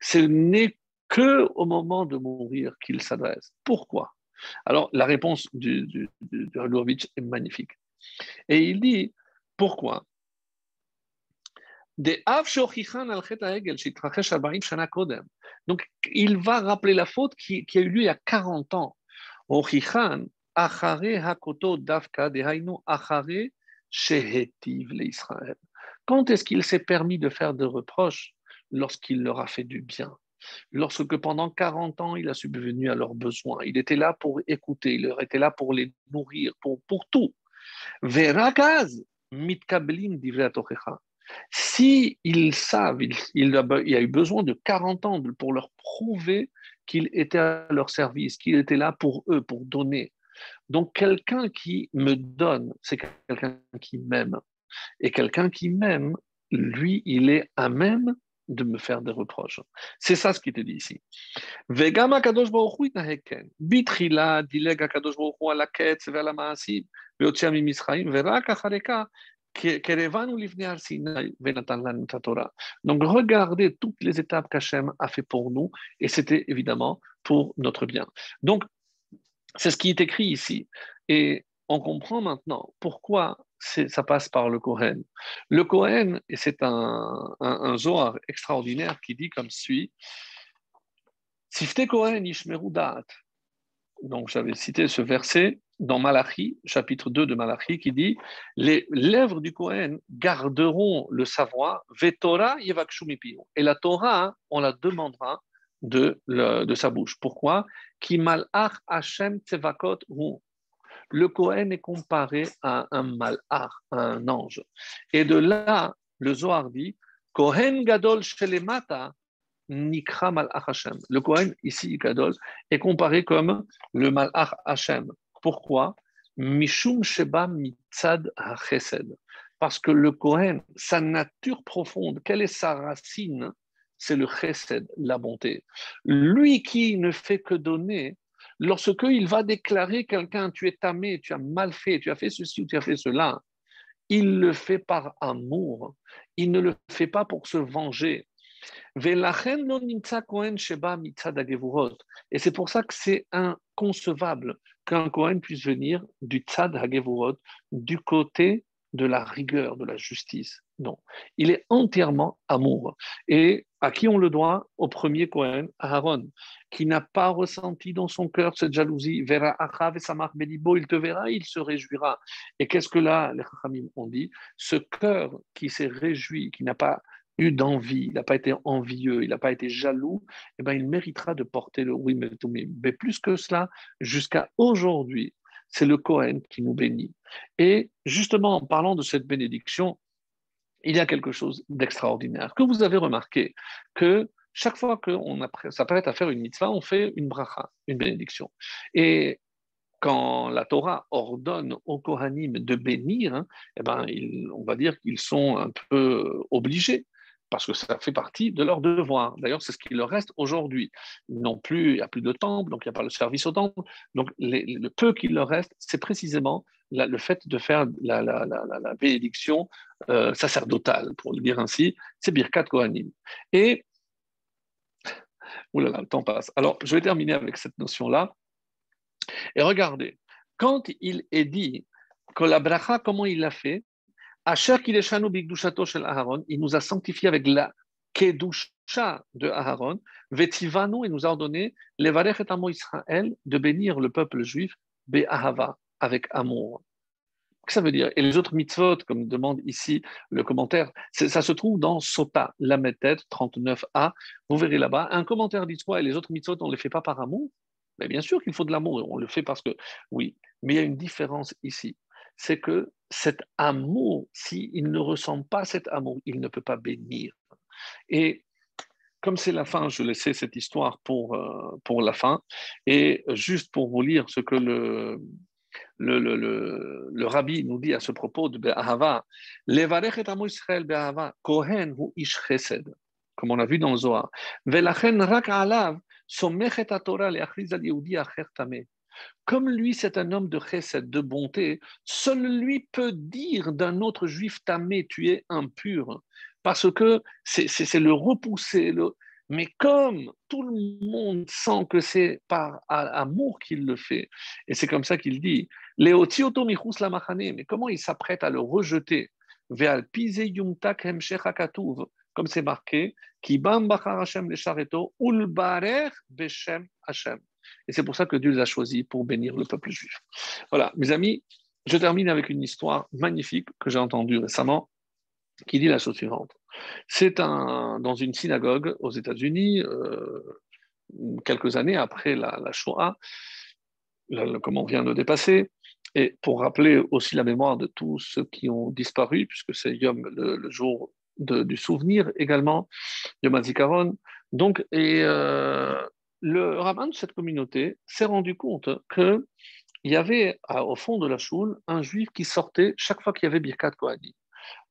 S1: Ce n'est que au moment de mourir qu'il s'adresse. Pourquoi? Alors, la réponse du, du, est magnifique. Et il dit pourquoi? Donc, il va rappeler la faute qui, qui a eu lieu il y a 40 ans. Quand est-ce qu'il s'est permis de faire des reproches Lorsqu'il leur a fait du bien? Lorsque pendant 40 ans, il a subvenu à leurs besoins. Il était là pour écouter, il était là pour les nourrir, pour, pour tout. Si ils savent, il, il, a, eu besoin de 40 ans pour leur prouver qu'il était à leur service, qu'il était là pour eux, pour donner. Donc quelqu'un qui me donne, c'est quelqu'un qui m'aime. Et quelqu'un qui m'aime, lui, il est à même de me faire des reproches. C'est ça ce qui te dit ici. Vegama kadosh Bitrila dilega kadosh ala ketz ma'asim ve'rak achareka donc regardez toutes les étapes qu'Hachem a fait pour nous et c'était évidemment pour notre bien. Donc c'est ce qui est écrit ici. Et on comprend maintenant pourquoi ça passe par le Kohen. Le Kohen, et c'est un, un, Zohar extraordinaire qui dit comme suit Sifte Kohen Ishmeru Donc j'avais cité ce verset dans Malachi, chapitre 2 de Malachi, qui dit Les lèvres du Kohen garderont le savoir, Vetora Et la Torah, on la demandera de, de sa bouche. Pourquoi? Hashem Le Kohen est comparé à un malach, un ange. Et de là, le Zohar dit Kohen Gadol Shelemata Nikra Malach Hashem. Le Kohen, ici, Gadol, est comparé comme le Malach Hashem. Pourquoi? Mishum Sheba Mitzad HaChesed. Parce que le Kohen, sa nature profonde, quelle est sa racine? C'est le chesed, la bonté. Lui qui ne fait que donner, lorsque il va déclarer quelqu'un, tu es tamé, tu as mal fait, tu as fait ceci ou tu as fait cela, il le fait par amour. Il ne le fait pas pour se venger. Et c'est pour ça que c'est inconcevable qu'un Kohen puisse venir du tzad hagevurot, du côté de la rigueur, de la justice. Non, il est entièrement amour. Et à qui on le doit? Au premier Cohen, Aaron, qui n'a pas ressenti dans son cœur cette jalousie. Verra Achav et Samar Belibo, il te verra, il se réjouira. Et qu'est-ce que là, les Chachamim ont dit? Ce cœur qui s'est réjoui, qui n'a pas eu d'envie, il n'a pas été envieux, il n'a pas été jaloux, eh ben, il méritera de porter le oui, mais plus que cela, jusqu'à aujourd'hui, c'est le Cohen qui nous bénit. Et justement, en parlant de cette bénédiction, il y a quelque chose d'extraordinaire. Que vous avez remarqué que chaque fois qu'on s'apprête à faire une mitzvah, on fait une bracha, une bénédiction. Et quand la Torah ordonne aux Kohanim de bénir, hein, eh ben, on va dire qu'ils sont un peu obligés parce que ça fait partie de leur devoir. D'ailleurs, c'est ce qui leur reste aujourd'hui. Non plus, il n'y a plus de temple, donc il n'y a pas le service au temple. Donc, le peu qu'il leur reste, c'est précisément le fait de faire la, bénédiction euh, sacerdotale, pour le dire ainsi, c'est Birkat Kohanim. Et, oulala, le temps passe. Alors, je vais terminer avec cette notion-là. Et regardez, quand il est dit que la bracha, comment il l'a fait? Il nous a sanctifié avec la Kedusha de Aaron, Vetivanu, et nous a ordonné, Levarech et Israël, de bénir le peuple juif, Be'ahava, avec amour. Que ça veut dire? Et les autres mitzvot, comme demande ici le commentaire, ça se trouve dans Sota, la méthode 39a. Vous verrez là-bas, un commentaire dit quoi? Et les autres mitzvot, on ne les fait pas par amour? Mais bien sûr qu'il faut de l'amour, on le fait parce que, oui, mais il y a une différence ici. C'est que cet amour, s'il ne ressent pas cet amour, il ne peut pas bénir. Et comme c'est la fin, je laissais cette histoire pour, euh, pour la fin. Et juste pour vous lire ce que le, le, rabbi nous dit à ce propos de Be'ahava, Israël Be'ahava, Kohen hu ish chesed, comme on a vu dans Zohar. Velachen rak alav, Torah. Comme lui, c'est un homme de chesed, de bonté, seul lui peut dire d'un autre juif tamé, tu es impur parce que c'est le repousser. Le... Mais comme tout le monde sent que c'est par amour qu'il le fait, et c'est comme ça qu'il dit, mais comment il s'apprête à le rejeter? Comme c'est marqué, et c'est pour ça que Dieu les a choisis pour bénir le peuple juif. Voilà, mes amis, je termine avec une histoire magnifique que j'ai entendue récemment qui dit la chose suivante. C'est un, dans une synagogue aux États-Unis, euh, quelques années après la, Shoah, comme on vient de dépasser, et pour rappeler aussi la mémoire de tous ceux qui ont disparu, puisque c'est Yom le, jour du souvenir également, Yom HaZikaron. Donc, et euh, le rabbin de cette communauté s'est rendu compte qu'il y avait au fond de la choule un juif qui sortait chaque fois qu'il y avait Birkat Kohanim.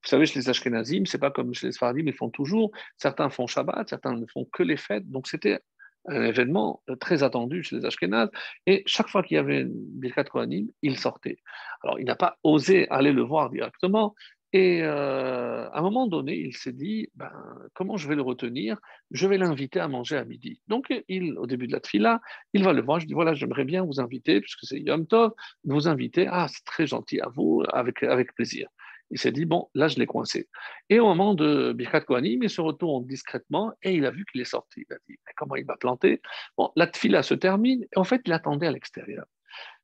S1: Vous savez, chez les Ashkenazim, c'est pas comme chez les Sfaradim, ils font toujours. Certains font Shabbat, certains ne font que les fêtes. Donc c'était un événement euh, très attendu chez les Ashkenazes. Et chaque fois qu'il y avait Birkat Kohanim, il sortait. Alors il n'a pas osé aller le voir directement. Et euh, à un moment donné, il s'est dit, ben, comment je vais le retenir? Je vais l'inviter à manger à midi. Donc, il, au début de la tfila, il va le voir. Je dis, voilà, j'aimerais bien vous inviter, puisque c'est Yom Tov, vous inviter. Ah, c'est très gentil à vous, avec, avec plaisir. Il s'est dit, bon, là, je l'ai coincé. Et au moment de Birkat Kohanim, il se retourne discrètement et il a vu qu'il est sorti. Il a dit, mais comment il m'a planté? Bon, la tfila se termine et en fait, il attendait à l'extérieur.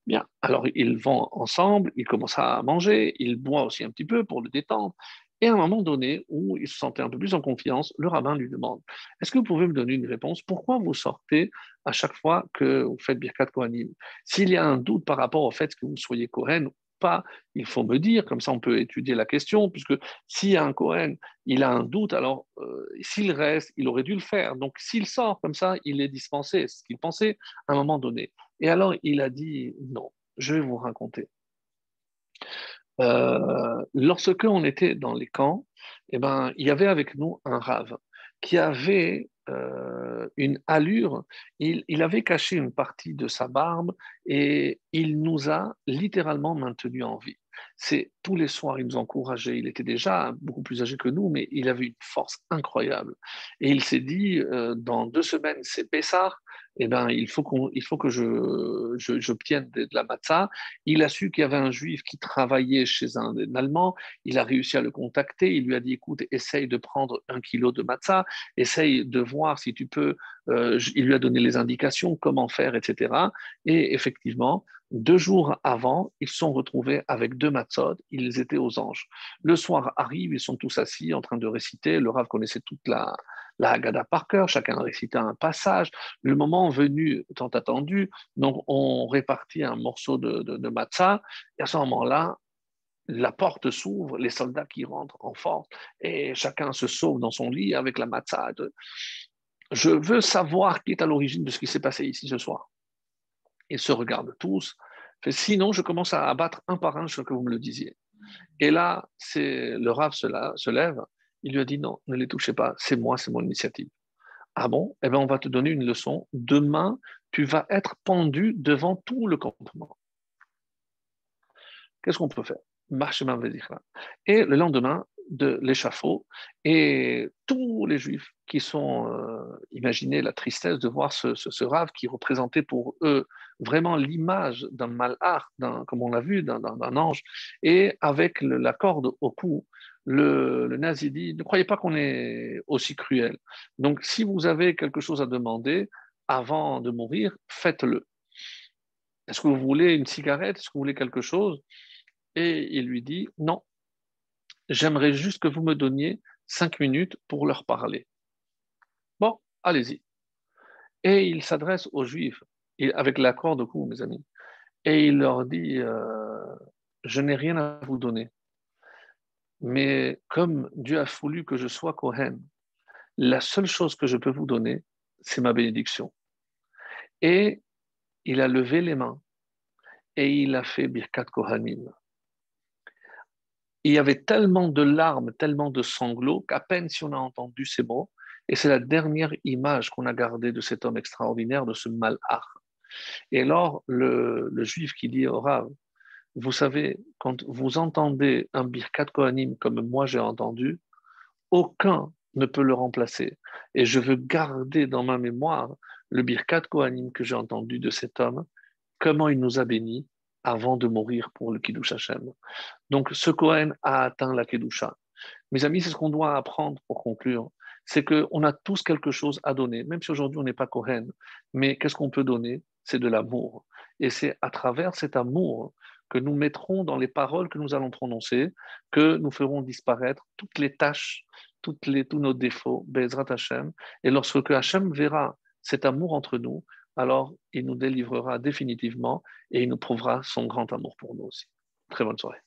S1: Bien, alors ils vont ensemble, ils commencent à manger, il boit aussi un petit peu pour le détendre. Et à un moment donné, où il se sentait un peu plus en confiance, le rabbin lui demande Est-ce que vous pouvez me donner une réponse? Pourquoi vous sortez à chaque fois que vous faites Birkat Kohanim? S'il y a un doute par rapport au fait que vous soyez Kohen pas, il faut me dire, comme ça on peut étudier la question, puisque s'il un Cohen, il a un doute, alors euh, s'il reste, il aurait dû le faire. Donc s'il sort comme ça, il est dispensé, c'est ce qu'il pensait à un moment donné. Et alors il a dit, non, je vais vous raconter. Euh, lorsque on était dans les camps, eh ben, il y avait avec nous un rave qui avait euh, une allure, il, avait caché une partie de sa barbe et il nous a littéralement maintenus en vie. C'est tous les soirs, il nous encourageait. Il était déjà beaucoup plus âgé que nous, mais il avait une force incroyable. Et il s'est dit, euh, dans deux semaines, c'est Pessar, eh ben, il faut, qu'on, il faut que je, j'obtienne de, la matzah. Il a su qu'il y avait un juif qui travaillait chez un, Allemand. Il a réussi à le contacter. Il lui a dit, écoute, essaye de prendre un kilo de matzah, essaye de voir si tu peux. Euh, il lui a donné les indications, comment faire, etc. Et effectivement, deux jours avant, ils sont retrouvés avec deux matzot, ils étaient aux anges. Le soir arrive, ils sont tous assis en train de réciter. Le Rav connaissait toute la, la Haggadah par cœur, chacun récitait un passage. Le moment venu, tant attendu, donc on répartit un morceau de, de, matzah, et à ce moment-là, la porte s'ouvre, les soldats qui rentrent en force, et chacun se sauve dans son lit avec la matzah. Je veux savoir qui est à l'origine de ce qui s'est passé ici ce soir. Ils se regardent tous. Sinon, je commence à abattre un par un ce que vous me le disiez. Et là, c'est le Rav se lève il lui a dit non, ne les touchez pas, c'est moi, c'est mon initiative. Ah bon? Eh bien, on va te donner une leçon. Demain, tu vas être pendu devant tout le campement. Qu'est-ce qu'on peut faire? Et le lendemain de l'échafaud, et tous les juifs qui sont, euh, imaginez la tristesse de voir ce, rave qui représentait pour eux vraiment l'image d'un malheur, comme on l'a vu, d'un ange, et avec la corde au cou, le, nazi dit, ne croyez pas qu'on est aussi cruel. Donc, si vous avez quelque chose à demander avant de mourir, faites-le. Est-ce que vous voulez une cigarette? Est-ce que vous voulez quelque chose? Et il lui dit, non, j'aimerais juste que vous me donniez cinq minutes pour leur parler. Bon, allez-y. Et il s'adresse aux Juifs, avec l'accord de coup, mes amis, et il leur dit, euh, je n'ai rien à vous donner, mais comme Dieu a voulu que je sois Kohen, la seule chose que je peux vous donner, c'est ma bénédiction. Et il a levé les mains et il a fait Birkat Kohanim. Il y avait tellement de larmes, tellement de sanglots qu'à peine si on a entendu ces mots, et c'est la dernière image qu'on a gardée de cet homme extraordinaire, de ce malach. Et alors, le, juif qui dit au Rav, vous savez, quand vous entendez un Birkat Kohanim comme moi j'ai entendu, aucun ne peut le remplacer. Et je veux garder dans ma mémoire le Birkat Kohanim que j'ai entendu de cet homme, comment il nous a bénis avant de mourir pour le Kiddush Hashem. Donc ce Kohen a atteint la Kiddusha. Mes amis, c'est ce qu'on doit apprendre pour conclure. C'est qu'on a tous quelque chose à donner, même si aujourd'hui on n'est pas Kohen. Mais qu'est-ce qu'on peut donner? C'est de l'amour. Et c'est à travers cet amour que nous mettrons dans les paroles que nous allons prononcer, que nous ferons disparaître toutes les tâches, les, tous nos défauts, Bezrat Hashem. Et lorsque Hashem verra cet amour entre nous, alors il nous délivrera définitivement et il nous prouvera son grand amour pour nous aussi. Très bonne soirée.